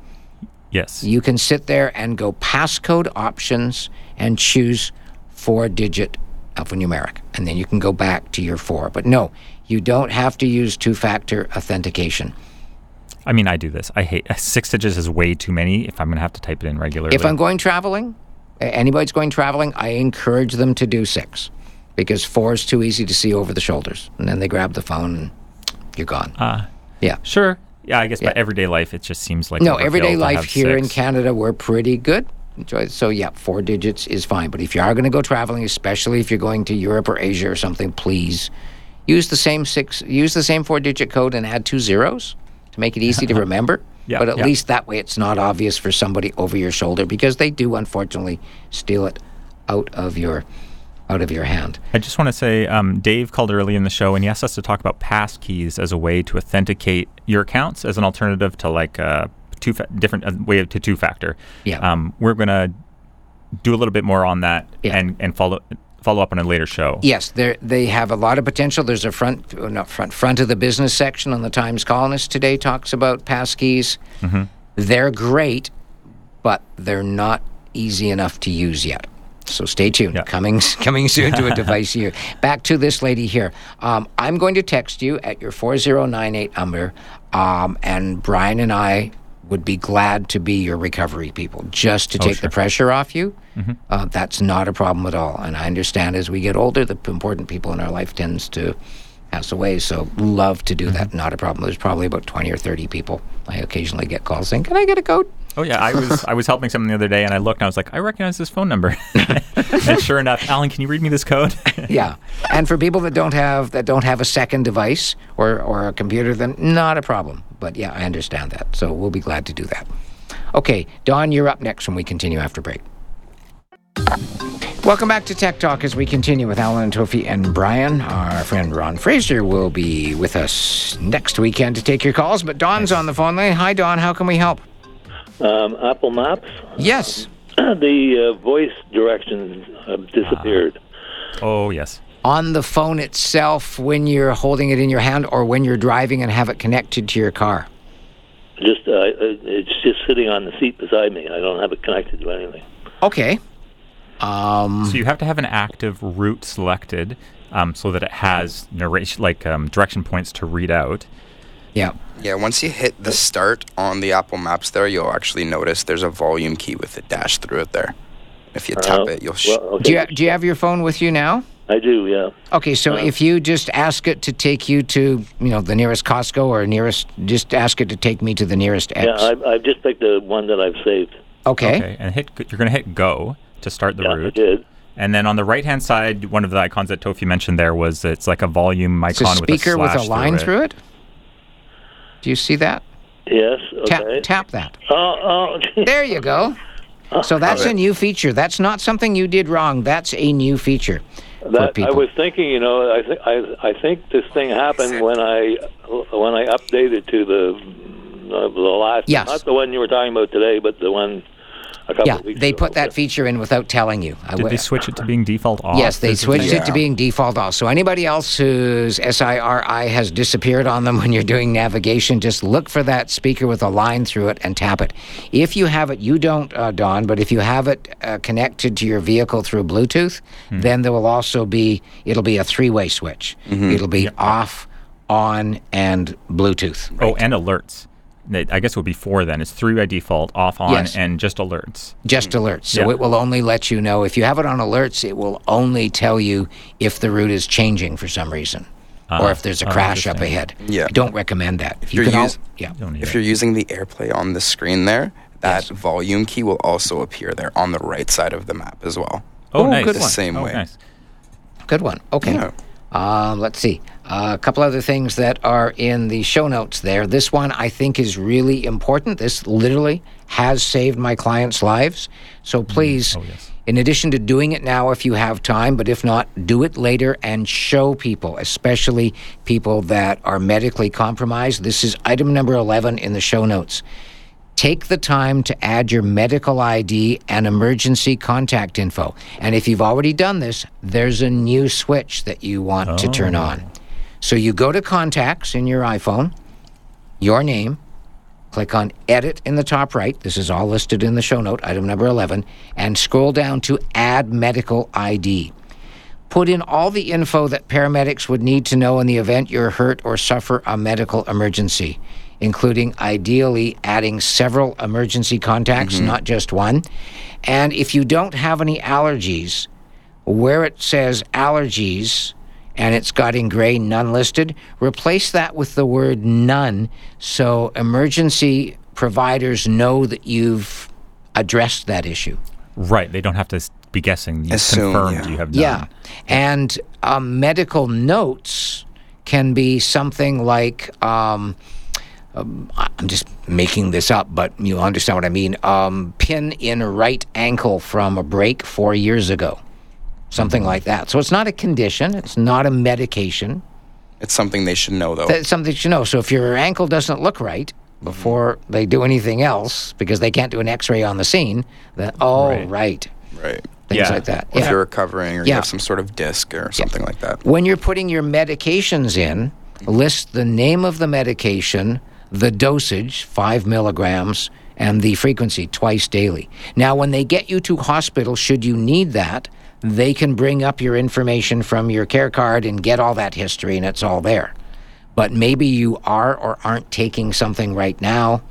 Yes. You can sit there and go passcode options and choose four digit alphanumeric. And then you can go back to your four. But no, you don't have to use two factor authentication. I mean, I do this. I hate six digits is way too many if I'm going to have to type it in regularly. If I'm going traveling, anybody's going traveling, I encourage them to do six because four is too easy to see over the shoulders. And then they grab the phone and you're gone. Ah. yeah. Sure. Yeah, I guess Yeah. by everyday life, it just seems like no, everyday life here in. Canada, we're pretty good. So yeah, four digits is fine. But if you are going to go traveling, especially if you're going to Europe or Asia or something, please use the same six. Use the same four-digit code and add two zeros to make it easy to remember. Yeah, but at yeah. least that way, it's not obvious for somebody over your shoulder because they do unfortunately steal it out of your out of your hand. I just want to say, um, Dave called early in the show and he asked us to talk about pass keys as a way to authenticate your accounts as an alternative to like a two fa- different uh, way to two factor. Yeah. Um, we're gonna do a little bit more on that Yeah. and and follow follow up on a later show. Yes, they they have a lot of potential. There's a front, uh, not front, front of the business section on the Times Colonist today talks about passkeys. Mhm. They're great, but they're not easy enough to use yet. So stay tuned. Coming coming soon to a device near you. Back to this lady here. Um, I'm going to text you at your 4098 number, um, and Brian and I would be glad to be your recovery people just to Oh, take the pressure off you. Mhm. Uh, that's not a problem at all. And I understand as we get older, the important people in our life tends to pass away. So love to do that. Not a problem. There's probably about 20 or 30 people. I occasionally get calls saying, "Can I get a code?" Oh yeah, I was I was helping someone the other day, and I looked and I was like, I recognize this phone number. and sure enough, Alan, can you read me this code? yeah. And for people that don't have that don't have a second device or or a computer, then not a problem. But yeah, I understand that. So we'll be glad to do that. Okay, Don, you're up next when we continue after break. Welcome back to Tech Talk as we continue with Alan Tofi and Brian. Our friend Ron Fraser will be with us next weekend to take your calls, but Don's on the phone line. Hi, Don. How can we help? Um, Apple Maps. Yes. the uh, voice directions have disappeared. oh yes. On the phone itself, when you're holding it in your hand, or when you're driving and have it connected to your car. Just uh, uh, it's just sitting on the seat beside me. I don't have it connected to anything. Okay. Um, so you have to have an active route selected um, so that it has narration, like um, direction points to read out. Yeah. Yeah, once you hit the start on the Apple Maps there, you'll actually notice there's a volume key with a dash through it there. If you tap Uh, it, you'll. Sh- well, Do you, do you have your phone with you now? I do, yeah. Okay, so Uh, if you just ask it to take you to, you know, the nearest Costco or nearest, just ask it to take me to the nearest X. Yeah, I've, I've just picked the one that I've saved. Okay. Okay, and hit. You're going to hit go to start the Yeah, I route. did. And then on the right hand side, one of the icons that Tofi mentioned there was it's like a volume It's a icon speaker with with a, a slash line through it. Do you see that? Yes. Tap, Okay. tap that. Oh, oh. There you go. So that's a new feature. That's not something you did wrong. That's a new feature That, I was thinking, you know, I think I I think this thing happened when I when I updated to the uh, the last Yes. not the one you were talking about today, but the one yeah, of weeks they ago. put that feature in without telling you. Did w- they switch it to being default off? Yes, they switched thing? it to being default off. So anybody else whose SIRI has disappeared on them when you're doing navigation, just look for that speaker with a line through it and tap it. If you have it, you don't, uh, Don, but if you have it uh, connected to your vehicle through Bluetooth, Hmm. then there will also be it'll be a three-way switch. Mhm. It'll be off, on, and Bluetooth. Oh, and alerts. They- I guess it would be four then. It's three by default, off, on, Yes. and just alerts. Just alerts. So Yeah. it will only let you know if you have it on alerts. It will only tell you if the route is changing for some reason, or Ah. if there's a Oh, crash up ahead. Yeah. I don't recommend that. If you If can, you're, al- use- yeah. if you're using the AirPlay on the screen there, that volume key will also appear there on the right side of the map as well. Oh, nice. good The one. same Oh, way. nice. Good one. Okay. Um, let's see. Uh, a couple other things that are in the show notes there. This one I think is really important. This literally has saved my clients' lives. So please, in addition to doing it now if you have time, but if not, do it later and show people, especially people that are medically compromised. This is item number 11 in the show notes. Take the time to add your medical ID and emergency contact info. And if you've already done this, there's a new switch that you want to turn on. So you go to contacts in your iPhone, your name, click on edit in the top right. This is all listed in the show note, item number 11, and scroll down to add medical ID. Put in all the info that paramedics would need to know in the event you're hurt or suffer a medical emergency, including ideally adding several emergency contacts, mm-hmm. not just one. And if you don't have any allergies, where it says allergies and it's got in gray none listed, replace that with the word none so emergency providers know that you've addressed that issue. Right. They don't have to be guessing. You Assume, confirmed yeah. you have done. Yeah. And um, medical notes can be something like um, um, I'm just making this up, but you'll understand what I mean. Um, pin in right ankle from a break four years ago. Something like that. So it's not a condition, it's not a medication. It's something they should know, though. That's something should know. So if your ankle doesn't look right before they do anything else, because they can't do an X-ray on the scene, then oh right, Right. things like that. Or if you're recovering or you have some sort of disc or something like that. When you're putting your medications in, list the name of the medication, the dosage, five milligrams, and the frequency twice daily. Now, when they get you to hospital, should you need that, they can bring up your information from your care card and get all that history, and it's all there. But maybe you are or aren't taking something right now,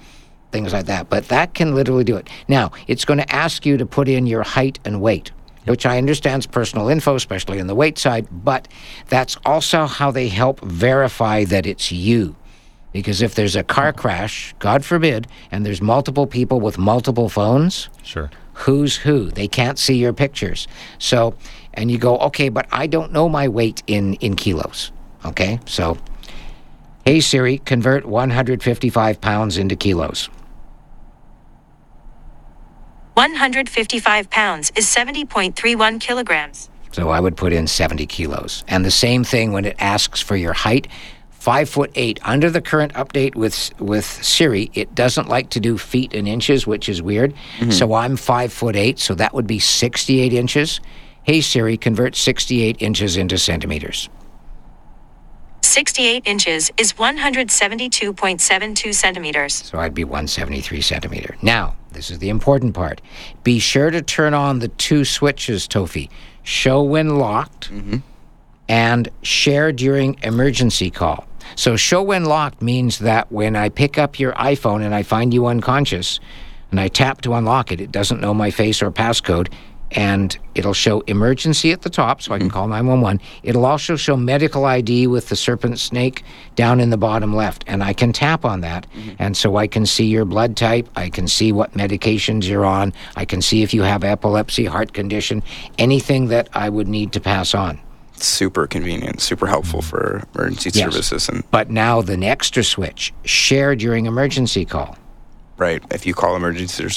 things like that. But that can literally do it. Now, it's going to ask you to put in your height and weight. Which I understand is personal info, especially in the weight side, but that's also how they help verify that it's you. Because if there's a car crash, God forbid, and there's multiple people with multiple phones, Sure. Who's who. They can't see your pictures. So, and you go, okay, but I don't know my weight in, in kilos. Okay, so, hey Siri, convert 155 pounds into kilos. 155 pounds is 70.31 kilograms. So I would put in 70 kilos. And the same thing when it asks for your height. Five foot eight. Under the current update with with Siri, it doesn't like to do feet and inches, which is weird. Mm-hmm. So I'm five foot eight, so that would be 68 inches. Hey Siri, convert 68 inches into centimeters. 68 inches is 172.72 centimeters. So I'd be 173 centimeter. Now, this is the important part. Be sure to turn on the two switches, Tofi. Show when locked mm-hmm. and share during emergency call. So show when locked means that when I pick up your iPhone and I find you unconscious and I tap to unlock it, it doesn't know my face or passcode and it'll show emergency at the top so I can mm-hmm. call 911. It'll also show medical ID with the serpent snake down in the bottom left and I can tap on that mm-hmm. and so I can see your blood type, I can see what medications you're on, I can see if you have epilepsy, heart condition, anything that I would need to pass on. Super convenient, super helpful mm. for emergency Yes. services. And But now the extra switch, share during emergency call. right, if you call emergency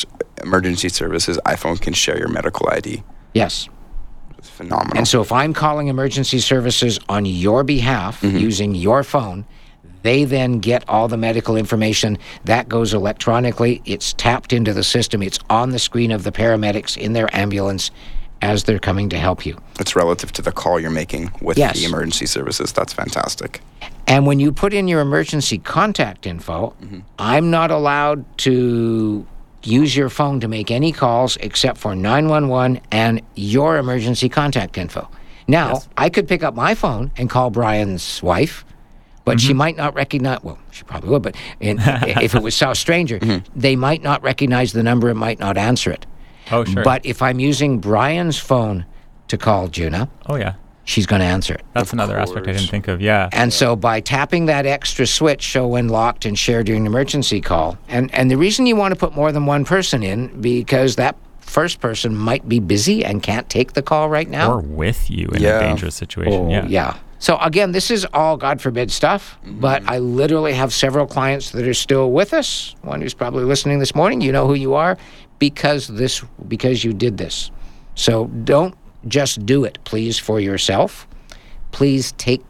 emergency services, iPhone can share your medical ID. Yes. It's phenomenal. And so if I'm calling emergency services on your behalf mm-hmm. using your phone, they then get all the medical information that goes electronically. It's tapped into the system. It's on the screen of the paramedics in their ambulance as they're coming to help you. it's relative to the call you're making with Yes. the emergency services. That's fantastic. And when you put in your emergency contact info, mm-hmm. I'm not allowed to use your phone to make any calls except for 911 and your emergency contact info. Now, I could pick up my phone and call Brian's wife, but she mm-hmm. might not recognize, well, she probably would, but in, if it was South Stranger, mm-hmm. they might not recognize the number and might not answer it. Oh, sure. But if I'm using Brian's phone to call Juna, oh, yeah. she's going to answer it. That's another aspect I didn't think of. Yeah. And so by tapping that extra switch, show when locked and share during an emergency call, and, and the reason you want to put more than one person in, because that first person might be busy and can't take the call right now. Or with you in Yeah. a dangerous situation. Oh, yeah. yeah. So again, this is all God forbid stuff, mm-hmm. but I literally have several clients that are still with us. One who's probably listening this morning, you know who you are because this because you did this. So don't just do it, please, for yourself. Please take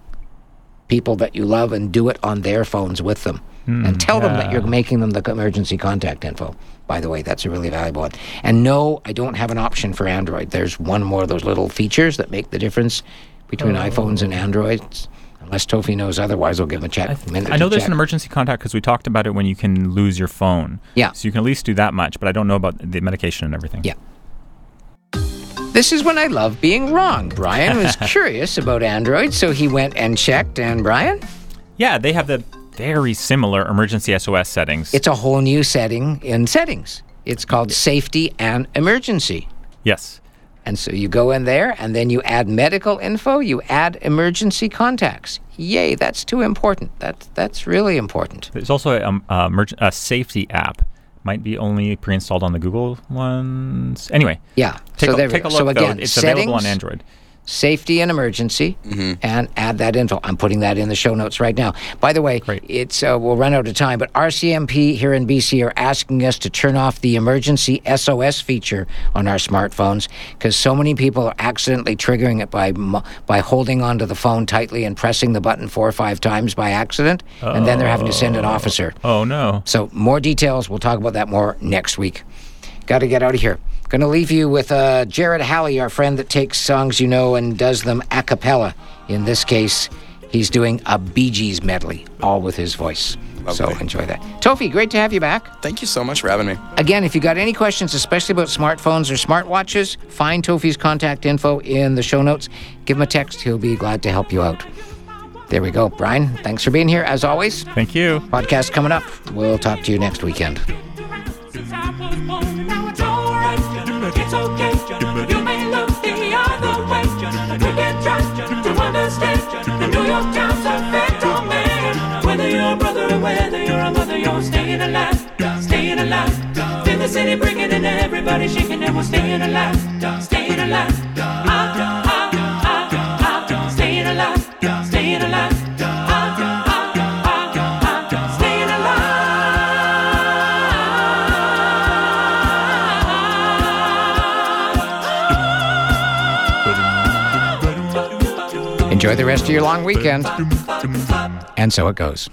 people that you love and do it on their phones with them. Hmm, and tell them that you're making them the emergency contact info. By the way, that's a really valuable one. And no, I don't have an option for Android. There's one more of those little features that make the difference between oh. iPhones and Androids. Unless Tofi knows otherwise, I'll give him a check. a minute I know there's check. an emergency contact because we talked about it when you can lose your phone. Yeah. So you can at least do that much, but I don't know about the medication and everything. Yeah. This is when I love being wrong. Brian was curious about Android, so he went and checked. And Brian, Yeah, they have the very similar emergency SOS settings. it's a whole new setting in settings. It's called safety and emergency. yes. And so you go in there and then you add medical info, you add emergency contacts. Yay, that's too important. That's that's really important. There's also a, um, a, a safety app. Might be only pre-installed on the Google ones. Anyway, Yeah. take, so a, there take a look. so though. again, It's settings, available on Android. Safety and emergency, and add that info. I'm putting that in the show notes right now. By the way, it's uh, we'll run out of time, but RCMP here in BC are asking us to turn off the emergency SOS feature on our smartphones because so many people are accidentally triggering it by by holding onto the phone tightly and pressing the button four or five times by accident, and then they're having to send an officer. Oh no. So more details. We'll talk about that more next week. Got to get out of here. Going to leave you with uh, Jared Halley, our friend that takes songs you know and does them a cappella. In this case, he's doing a Bee Gees medley, all with his voice. So enjoy that. Tofi, great to have you back. Thank you so much for having me. Again, if you got any questions, especially about smartphones or smartwatches, find Tofi's contact info in the show notes. Give him a text. He'll be glad to help you out. There we go. Brian, thanks for being here as always. Thank you. Podcast coming up. We'll talk to you next weekend. It's okay. You may look the other way. We can try to understand. The New York Times effect on man. Whether you're a brother or whether you're a mother, you're staying alive, staying alive. Feel the city breaking and everybody shaking, and we're staying alive, staying alive. Enjoy the rest of your long weekend. And so it goes.